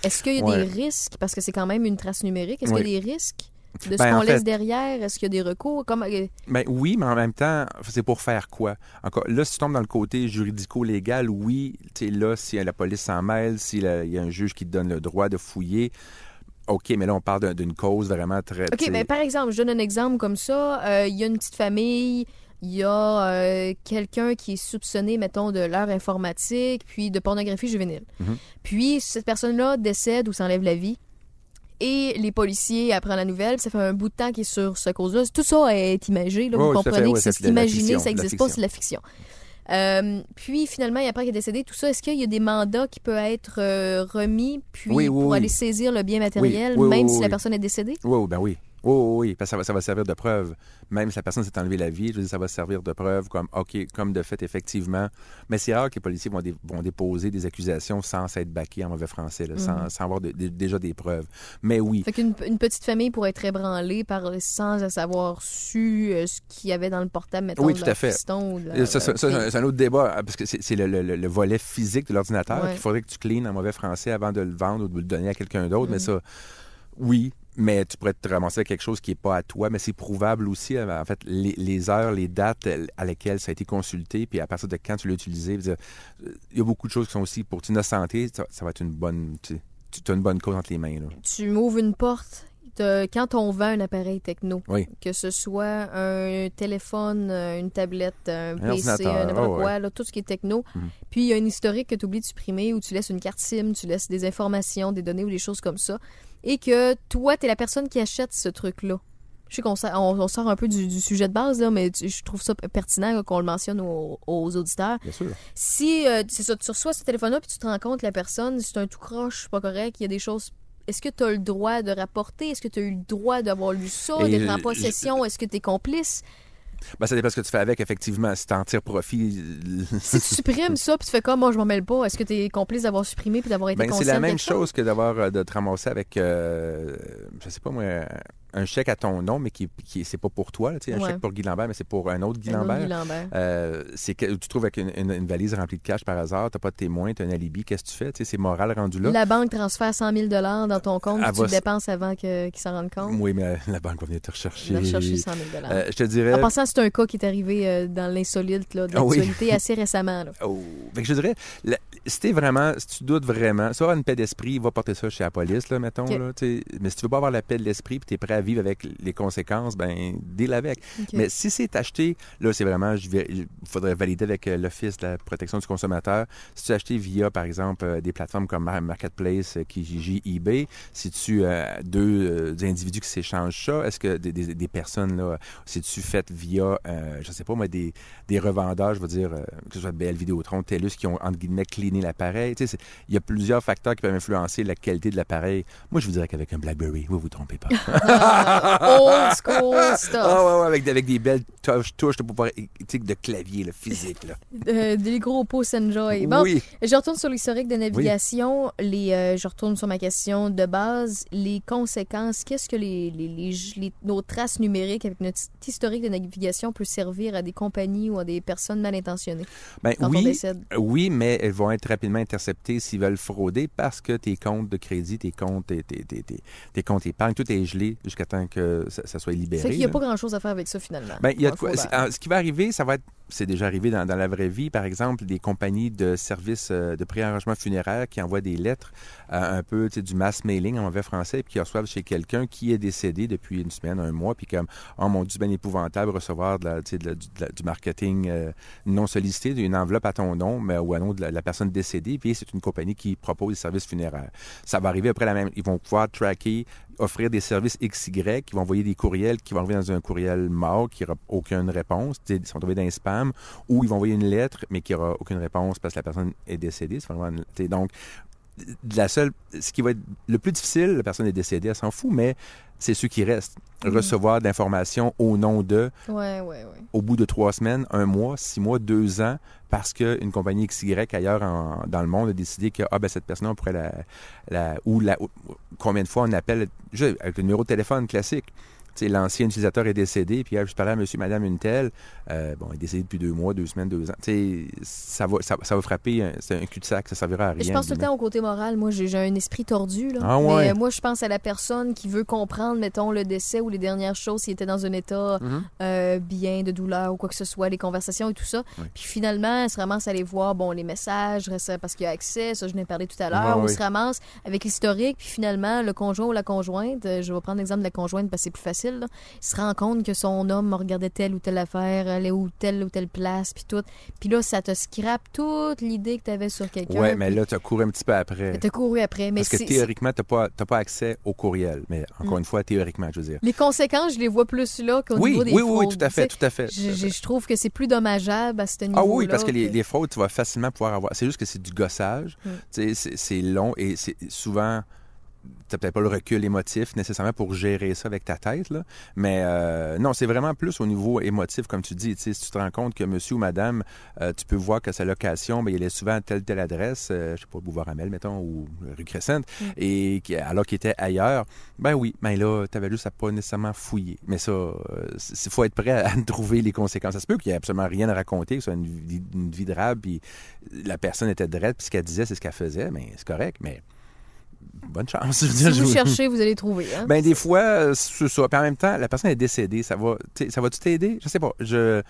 est-ce qu'il y a Ouais. des risques, parce que c'est quand même une trace numérique, est-ce qu'il y a des risques? De ce Ben, qu'on laisse fait- derrière? Est-ce qu'il y a des recours? Comme, euh, Ben oui, mais en même temps, c'est pour faire quoi? Encore, là, si tu tombes dans le côté juridico-légal, oui, là, si la police s'en mêle, s'il y a un juge qui te donne le droit de fouiller, OK, mais là, on parle d'un- d'une cause vraiment très... OK, mais par exemple, je donne un exemple comme ça. Euh, Il y a une petite famille, il y a euh, quelqu'un qui est soupçonné, mettons, de l'heure informatique, puis de pornographie juvénile. Mhm. Puis cette personne-là décède ou s'enlève la vie. Et les policiers apprennent la nouvelle, ça fait un bout de temps qu'il est sur ce cause-là. Tout ça est imagé, là, Oui, vous fait, comprenez que c'est imaginé, fiction, ça n'existe pas, c'est de la fiction. Euh, puis finalement, après qu'il est décédé, tout ça, est-ce qu'il y a des mandats qui peuvent être euh, remis puis Oui, oui, pour oui. aller saisir le bien matériel, même si la personne est décédée? Oui, oui, ben oui. Oui, oui, oui, parce que ça va, ça va servir de preuve. Même si la personne s'est enlevée la vie, je veux dire, ça va servir de preuve comme, OK, comme de fait, effectivement. Mais c'est rare que les policiers vont, dé- vont déposer des accusations sans s'être baqués en mauvais français, là, sans, sans avoir de- de- déjà des preuves. Mais oui, Mhm. Fait qu'une une petite famille pourrait être ébranlée par, sans avoir su euh, ce qu'il y avait dans le portable, mettons, Oui, tout à fait. de Ça, ça, ça, leur c'est un autre débat, hein, parce que c'est le, le- le volet physique de l'ordinateur Ouais. qu'il faudrait que tu cleans en mauvais français avant de le vendre ou de le donner à quelqu'un d'autre. Mais Mm. ça, oui, mais tu pourrais te ramasser avec quelque chose qui n'est pas à toi, mais c'est prouvable aussi, euh, en fait, les, les heures, les dates euh, à lesquelles ça a été consulté, puis à partir de quand tu l'as utilisé. Dire, euh, Il y a beaucoup de choses qui sont aussi pour t'innocenter, ça, ça va être une bonne... Tu tu as une bonne cause entre les mains. Là. tu m'ouvres une porte. de- Quand on vend un appareil techno, Oui. que ce soit un téléphone, une tablette, un, PC, n'importe oh, quoi, là, tout ce qui est techno, Mhm. puis il y a une historique que tu oublies de supprimer ou tu laisses une carte SIM, tu laisses des informations, des données ou des choses comme ça, et que toi, tu es la personne qui achète ce truc-là. Je sais qu'on sort, on, on sort un peu du, du sujet de base, là, mais je trouve ça pertinent qu'on le mentionne aux, aux auditeurs. Bien sûr. Si euh, c'est ça, tu reçois ce téléphone-là puis tu te rends compte que la personne, c'est un tout croche, pas correct, il y a des choses. Est-ce que tu as le droit de rapporter? Est-ce que tu as eu le droit d'avoir lu ça, d'être en je- possession? Est-ce que tu es complice? Ben, ça dépend ce que tu fais avec, effectivement. Si tu en tires profit... Si tu supprimes ça puis tu fais comme moi, je m'en mêle pas, est-ce que tu es complice d'avoir supprimé puis d'avoir été Ben, c'est la même chose que d'avoir euh, de te ramasser avec, euh, je sais pas moi, un chèque à ton nom, mais qui, qui c'est pas pour toi. là, tu sais, Un Ouais. chèque pour Guy Lambert, mais c'est pour un autre Guy Un Lambert. Guy Lambert. Euh, c'est que tu te trouves avec une, une- une valise remplie de cash par hasard, t'as pas de témoin, t'as un alibi, qu'est-ce que tu fais? Tu sais, c'est moral rendu là. La banque transfère 100 000 dans ton compte tu va le dépenses avant qu'ils s'en rendent compte? Oui, mais la banque va venir te rechercher. vas rechercher 100 000 Euh, je te dirais. En passant, c'est un cas qui est arrivé euh, dans l'insolite de Ah oui. l'actualité assez récemment. là. Oh. Fait que je dirais, la- si t'es vraiment, si tu doutes vraiment, si tu vas avoir une paix d'esprit, va porter ça chez la police, là, mettons. Là, mais si tu veux pas avoir la paix de l'esprit et tu es prêt à vivre avec les conséquences, ben, deal avec. Mais si c'est acheté, là, c'est vraiment, il faudrait valider avec euh, l'Office de la protection du consommateur. Si tu as acheté via, par exemple, euh, des plateformes comme Mar- Marketplace, euh, Kijiji, eBay, si tu as deux euh, des individus qui s'échangent ça, est-ce que des, des- des personnes, là, si tu fait via, euh, je sais pas moi, des, des revendeurs, je veux dire, euh, que ce soit BL Vidéotron, TELUS, qui ont, entre guillemets, l'appareil. Tu sais, il y a plusieurs facteurs qui peuvent influencer la qualité de l'appareil. Moi, je vous dirais qu'avec un BlackBerry, vous vous trompez pas. Old school stuff. Ah ouais, ouais, avec, avec des belles touches, touches de, de clavier là, physique. Là. Euh, des gros pouces enjoy. Bon, Oui. je retourne sur l'historique de navigation. Les, euh, je retourne sur ma question de base. Les conséquences, qu'est-ce que les, les, nos traces numériques avec notre historique de navigation peut servir à des compagnies ou à des personnes mal intentionnées Ben, quand on oui, décède? oui, mais elles vont être rapidement interceptées s'ils veulent frauder parce que tes comptes de crédit, tes comptes, tes, tes, tes, tes- tes comptes épargne, tout est gelé jusqu'à temps que ça, ça soit libéré. Fait qu'il n'y a là. pas grand-chose à faire avec ça finalement. Ben, il y a de quoi. fraudeur. c'est- en- Ce qui va arriver, ça va être. C'est déjà arrivé dans, la vraie vie, par exemple, des compagnies de services euh, de préarrangement funéraire qui envoient des lettres, euh, un peu du mass mailing en mauvais français, puis qui reçoivent chez quelqu'un qui est décédé depuis une semaine, un mois, puis comme, oh mon Dieu, bien épouvantable recevoir de du, marketing euh, non sollicité, d'une enveloppe à ton nom, mais ou à nom de la personne décédée, puis c'est une compagnie qui propose des services funéraires. Ça va arriver après la même. Ils vont pouvoir tracker offrir des services XY, qui vont envoyer des courriels qui vont arriver dans un courriel mort qui n'aura aucune réponse, ils sont tombés dans un spam, ou ils vont envoyer une lettre mais qui n'aura aucune réponse parce que la personne est décédée. C'est la seule, ce qui va être le plus difficile, la personne est décédée, elle s'en fout, mais c'est ceux qui restent. Recevoir de l'information au nom de, Ouais, ouais, ouais. au bout de trois semaines, un mois, six mois, deux ans, parce qu'une compagnie XY ailleurs en- dans le monde a décidé que ah, ben, cette personne, on pourrait la. la ou la, ou- combien de fois on appelle, juste avec le numéro de téléphone classique. L'ancien utilisateur est décédé, puis ah, je parlais à monsieur, madame, une telle. Euh, bon, il est décédé depuis deux mois, deux semaines, deux ans. Tu sais, ça va, ça, ça va frapper, c'est un cul-de-sac, ça servira à rien. Je pense tout le temps au côté moral. Moi, j'ai un esprit tordu. Là. Ah ouais. Mais euh, moi, je pense à la personne qui veut comprendre, mettons, le décès ou les dernières choses, s'il était dans un état Mhm. euh, bien de douleur ou quoi que ce soit, les conversations et tout ça. Oui. Puis finalement, elle se ramasse à aller voir bon, les messages parce qu'il y a accès, ça je n'ai parlé tout à l'heure, ou oui. se ramasse avec l'historique, puis finalement, le conjoint ou la conjointe, je vais prendre l'exemple de la conjointe parce que c'est plus facile, là, il se rend compte que son homme regardait telle ou telle affaire, allait où telle ou telle place, puis tout. Puis là, ça te scrape toute l'idée que tu avais sur quelqu'un. Ouais, mais là, tu as couru un petit peu après. T'as couru après. Mais Parce que théoriquement, tu n'as pas, pas accès au courriel. Mais encore Mm. une fois, théoriquement, je veux dire. les conséquences, je les vois plus là qu'au Oui, niveau des oui, oui, oui, fraudes, tout à fait, tu tout à fait. Je, trouve que c'est plus dommageable à ce niveau-là. Ah oui, parce que les, que- les fraudes, tu vas facilement pouvoir avoir. C'est juste que c'est du gossage. Mm. Tu c'est long et c'est souvent. Tu peut-être pas le recul émotif nécessairement pour gérer ça avec ta tête, là. mais euh, non, c'est vraiment plus au niveau émotif, comme tu dis. Si tu te rends compte que monsieur ou madame, euh, tu peux voir que sa location, ben, il est souvent à telle telle adresse, euh, je sais pas, Boulevard Amel, mettons, ou rue Crescent, Mm. et alors qu'il était ailleurs, ben oui, ben là, tu avais juste à pas nécessairement fouiller. Mais ça, il faut être prêt à, à trouver les conséquences. Ça se peut qu'il n'y ait absolument rien à raconter, que ce soit une vie, une vie de rab, puis la personne était drette, puis ce qu'elle disait, c'est ce qu'elle faisait, mais c'est correct, mais bonne chance. Si vous cherchez, vous allez trouver. Hein? Ben, des fois, euh, c'est ça. Puis en même temps, la personne est décédée. Ça va, ça va-tu t'aider? Je sais pas. Je...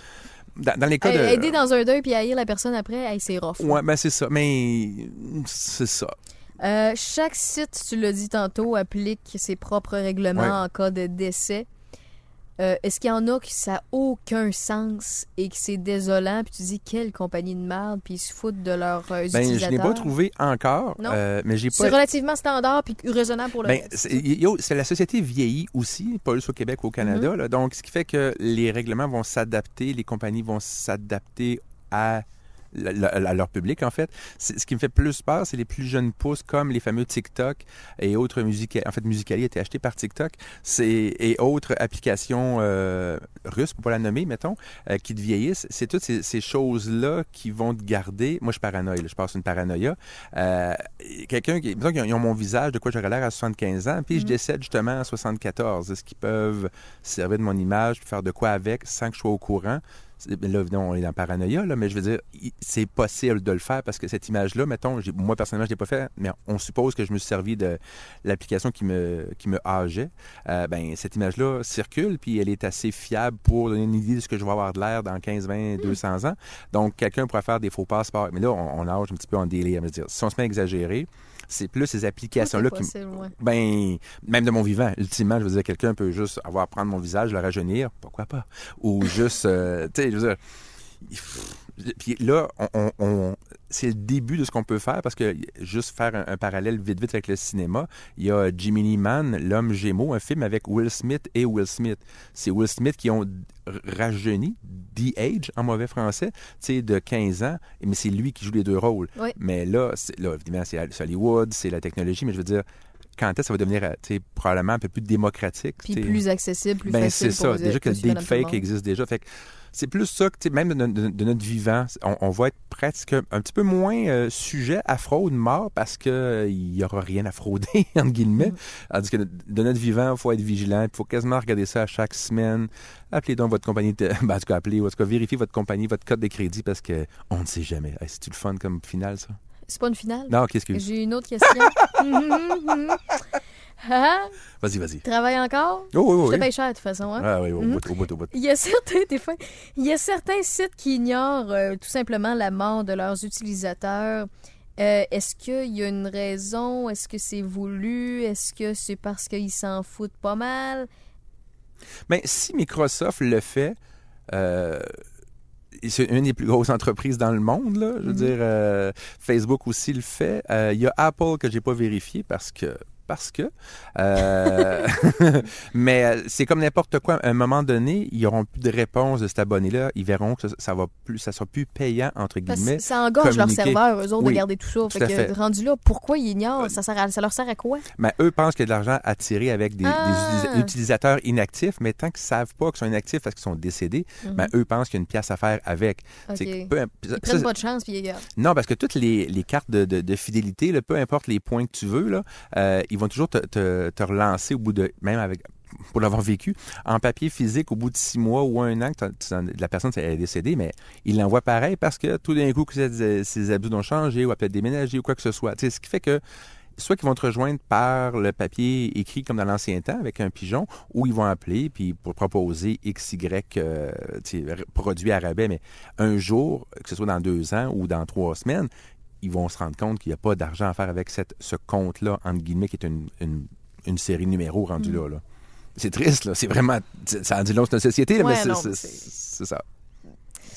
Dans, dans les cas de... Euh, Aider dans un deuil puis haïr la personne après, hey, c'est rough. Ouais, ben c'est ça. Mais c'est ça. Euh, chaque site, tu l'as dit tantôt, applique ses propres règlements Ouais. en cas de décès. Euh, Est-ce qu'il y en a qui ça n'a aucun sens et que c'est désolant, puis tu dis quelle compagnie de merde, puis ils se foutent de leurs euh, Ben, je l'ai pas trouvé encore. Non. euh, mais j'ai C'est pas. relativement standard puis raisonnable pour le Ben, c'est a- c'est la société vieillit aussi, pas juste au Québec ou au Canada. Mm-hmm. là. donc, ce qui fait que les règlements vont s'adapter, les compagnies vont s'adapter à, la- la- à leur public, en fait. Ce qui me fait plus peur, c'est les plus jeunes pousses, comme les fameux TikTok et autres musiques. En fait, Musical.ly a été acheté par TikTok. Et autres applications euh, russes, pour pas la nommer, mettons, euh, qui te vieillissent. C'est toutes ces, ces choses-là qui vont te garder. Moi, je suis paranoïa. Je passe une paranoïa. Euh, Quelqu'un qui, mettons qu'ils ont mon visage, de quoi j'aurais l'air à 75 ans, puis je Mhm. décède justement à 74. Est-ce qu'ils peuvent servir de mon image, faire de quoi avec, sans que je sois au courant? Ben Là, on est dans la paranoïa, là, mais je veux dire, c'est possible de le faire parce que cette image-là, mettons, moi personnellement, je ne l'ai pas fait, mais on suppose que je me suis servi de l'application qui me, qui me âgeait. Euh, ben, cette image-là circule, puis elle est assez fiable pour donner une idée de ce que je vais avoir de l'air dans 15, 20, 200 ans. Donc, quelqu'un pourrait faire des faux passeports. Mais là, on, on âge un petit peu en délire. Je veux dire, si on se met à exagérer, c'est plus ces applications-là qui, ouais. ben, même de mon vivant, ultimement, je veux dire, quelqu'un peut juste avoir prendre mon visage, le rajeunir, pourquoi pas? Ou juste, euh, tu sais, je veux dire, puis là, on, on- on- c'est le début de ce qu'on peut faire parce que juste faire un, un parallèle vite vite avec le cinéma, il y a Jiminy Man, l'homme Gémeaux, un film avec Will Smith et Will Smith. C'est Will Smith qui ont rajeuni, de-age en mauvais français, de 15 ans, mais c'est lui qui joue les deux rôles. Oui. Mais là, évidemment, c'est Hollywood, c'est la technologie, mais je veux dire, quand est-ce que ça va devenir probablement un peu plus démocratique? Puis plus accessible, plus Ben, facile. c'est ça. vous- Déjà que le deepfake existe déjà. Fait que c'est plus ça que, même de, de- de notre vivant, on, on va être presque un petit peu moins euh, sujet à fraude mort parce que il y aura rien à frauder, entre guillemets. Mm. Tandis que de notre vivant, il faut être vigilant. Il faut quasiment regarder ça à chaque semaine. Appelez donc votre compagnie, de, ben, en tout cas, appelez, ou en tout cas, vérifiez votre compagnie, votre code de crédit parce que on ne sait jamais. Hey, C'est-tu le fun comme final, ça? C'est pas une finale? Non, qu'est-ce que... J'ai une autre question. Ah, Vas-y, vas-y. Travaille encore? Oh, oui, Je oui. te paye cher de toute façon. Hein? Ah oui, au bout, au bout, au bout. Il y a certains, fois, il y a certains sites qui ignorent euh, tout simplement la mort de leurs utilisateurs. Euh, Est-ce qu'il y a une raison? Est-ce que c'est voulu? Est-ce que c'est parce qu'ils s'en foutent pas mal? Mais si Microsoft le fait, euh, c'est une des plus grosses entreprises dans le monde, là. Je veux Mhm. dire, euh, Facebook aussi le fait. Euh, Il y a Apple que j'ai pas vérifié parce que parce que. Euh, mais euh, c'est comme n'importe quoi. À un moment donné, ils n'auront plus de réponse de cet abonné-là. Ils verront que ça, ça va plus, ça sera plus payant entre guillemets. ça engorge leur serveur, eux autres, de Oui, garder tout ça. tout Fait à que, fait. rendu là, pourquoi ils ignorent? Ça, sert à- ça leur sert à quoi? Mais eux pensent qu'il y a de l'argent à tirer avec des, Ah! utilisa- utilisateurs inactifs, mais tant qu'ils savent pas qu'ils sont inactifs parce qu'ils sont décédés, Mhm. ben, eux pensent qu'il y a une pièce à faire avec. Ils peu ça- prennent pas de chance, puis ils. Non, parce que toutes les, les cartes de, de- de fidélité, là, peu importe les points que tu veux, là, euh, ils vont toujours te, relancer au bout de, même avec, pour l'avoir vécu, en papier physique au bout de six mois ou un an la personne est décédée, mais ils l'envoient pareil parce que tout d'un coup, ces habitudes ont changé ou a peut-être déménagé ou quoi que ce soit. Ce qui fait que soit qu'ils vont te rejoindre par le papier écrit comme dans l'ancien temps avec un pigeon, ou ils vont appeler puis pour proposer XY euh, tu sais, r- produit à mais un jour, que ce soit dans deux ans ou dans trois semaines, ils vont se rendre compte qu'il n'y a pas d'argent à faire avec cette, ce compte-là, entre guillemets, qui est une, une, une série de numéros rendue Mm. là. là. c'est triste, là. C'est vraiment. Ça en dit long sur notre société, là, Ouais, mais c'est- non, c'est mais c'est- c'est ça.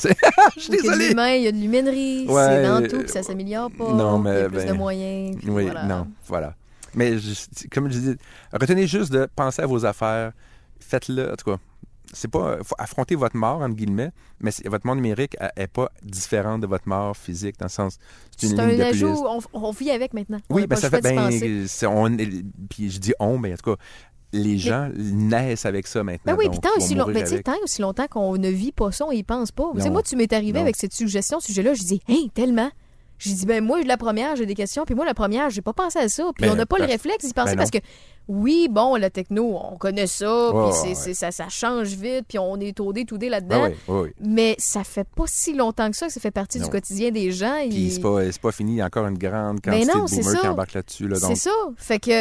Je suis Il y a de désolé. il y a de l'humainerie, Ouais, c'est dans euh, tout, puis ça s'améliore pas. non, Il y mais, a plus de ben, moyens. puis Oui, voilà. non, voilà. Mais je- comme je dis, retenez juste de penser à vos affaires. Faites-le, en tout cas. C'est pas. faut affronter votre mort, entre guillemets, mais votre mort numérique n'est pas différente de votre mort physique, dans le sens. C'est une ligne un de plus. ajout, on, on vit avec maintenant. Oui, ben ça fait ben, penser. on, puis je dis on, mais en tout cas, les gens naissent avec ça maintenant. Ben oui, puis tant aussi, long- ben, tant aussi longtemps qu'on ne vit pas ça, on y pense pas. Tu sais, Non. moi, tu m'es arrivé Non. avec cette suggestion, ce sujet-là, je dis, hein, tellement. J'ai dit, ben moi, la première, j'ai des questions, puis moi, la première, j'ai pas pensé à ça. Puis Ben, on n'a pas le réflexe d'y penser ben parce que, oui, bon, la techno, on connaît ça, puis ouais. ça, ça change vite, puis on est tourdé, toudé là-dedans. Ah oui, oui, oui. Mais ça fait pas si longtemps que ça que ça fait partie Non. du quotidien des gens. Puis et- c'est pas, c'est pas fini, il y a encore une grande Ben quantité non, de boomers qui embarquent là-dessus. Là, C'est ça. Fait que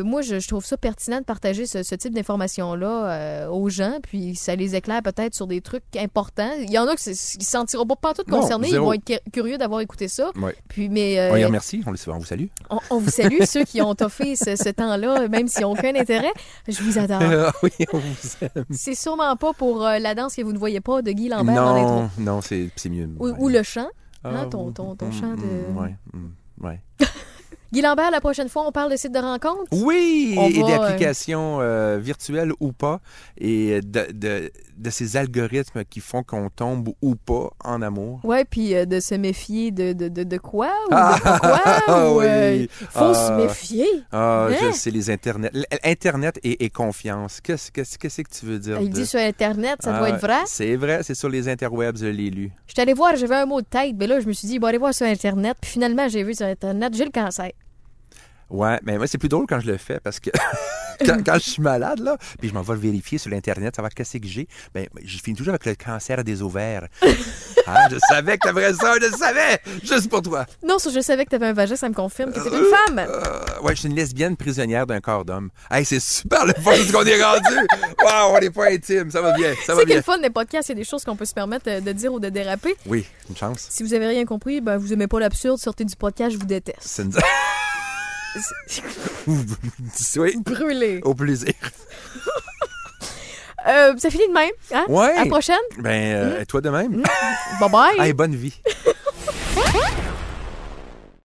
euh, moi, je, je trouve ça pertinent de partager ce, ce type d'informations-là euh, aux gens, puis ça les éclaire peut-être sur des trucs importants. Il y en a qui ne se sentiront pas tout Non, concernés, ils vont être cu- curieux d'avoir écouté ça. Ouais. Puis, mais euh, On les remercie, on, les, on vous salue. on, on vous salue, ceux qui ont toffé ce, ce temps-là, même s'ils n'ont aucun intérêt. Je vous adore. Ah oui, on vous aime. C'est sûrement pas pour euh, la danse que vous ne voyez pas de Guy Lambert dans l'intro. Non, non, c'est c'est mieux. Ou, Ouais. ou le chant. Ah, hein, ton- ton- ton mm, chant de- mm, ouais, mm, ouais. Guy Lambert, la prochaine fois, on parle de sites de rencontres. Oui, On et, et va, d'applications euh, virtuelles ou pas, et de, de, de ces algorithmes qui font qu'on tombe ou pas en amour. Ouais, puis euh, de se méfier de, de, de, de quoi ou Ah, de pas quoi. ou, oui. euh, faut Ah. se méfier. Ah, Hein? je sais, les Internet. Internet et, et confiance. Qu'est-ce que tu veux dire? Il de- dit sur Internet, ça doit Ah, être vrai. C'est vrai, c'est sur les interwebs, je l'ai lu. Je suis allée voir, j'avais un mot de tête, mais là, je me suis dit, bon, aller voir sur Internet. Puis finalement, j'ai vu sur Internet, j'ai le cancer. Ouais, mais moi, c'est plus drôle quand je le fais parce que quand, quand je suis malade, là, puis je m'en vais le vérifier sur l'Internet, savoir qu'est-ce que j'ai, ben, je finis toujours avec le cancer des ovaires. Hein, je savais que t'aimerais ça, je le savais! Juste pour toi! Non, je savais que t'avais un vagin, ça me confirme que t'es une femme. Euh, ouais, je suis une lesbienne prisonnière d'un corps d'homme. Hey, c'est super le fun ce qu'on est rendu! Waouh, on n'est pas intime, ça va bien, ça va C'est que le fun des podcasts, c'est des choses qu'on peut se permettre euh, de dire ou de déraper. Oui, une chance. Si vous avez rien compris, ben, vous aimez pas l'absurde, sortez du podcast, je vous déteste. C'est une... oui, Brûlé. au plaisir. Euh, ça finit de même, hein? Ouais. À la prochaine. Ben, euh, toi de même. Bye bye. Hey, bonne vie.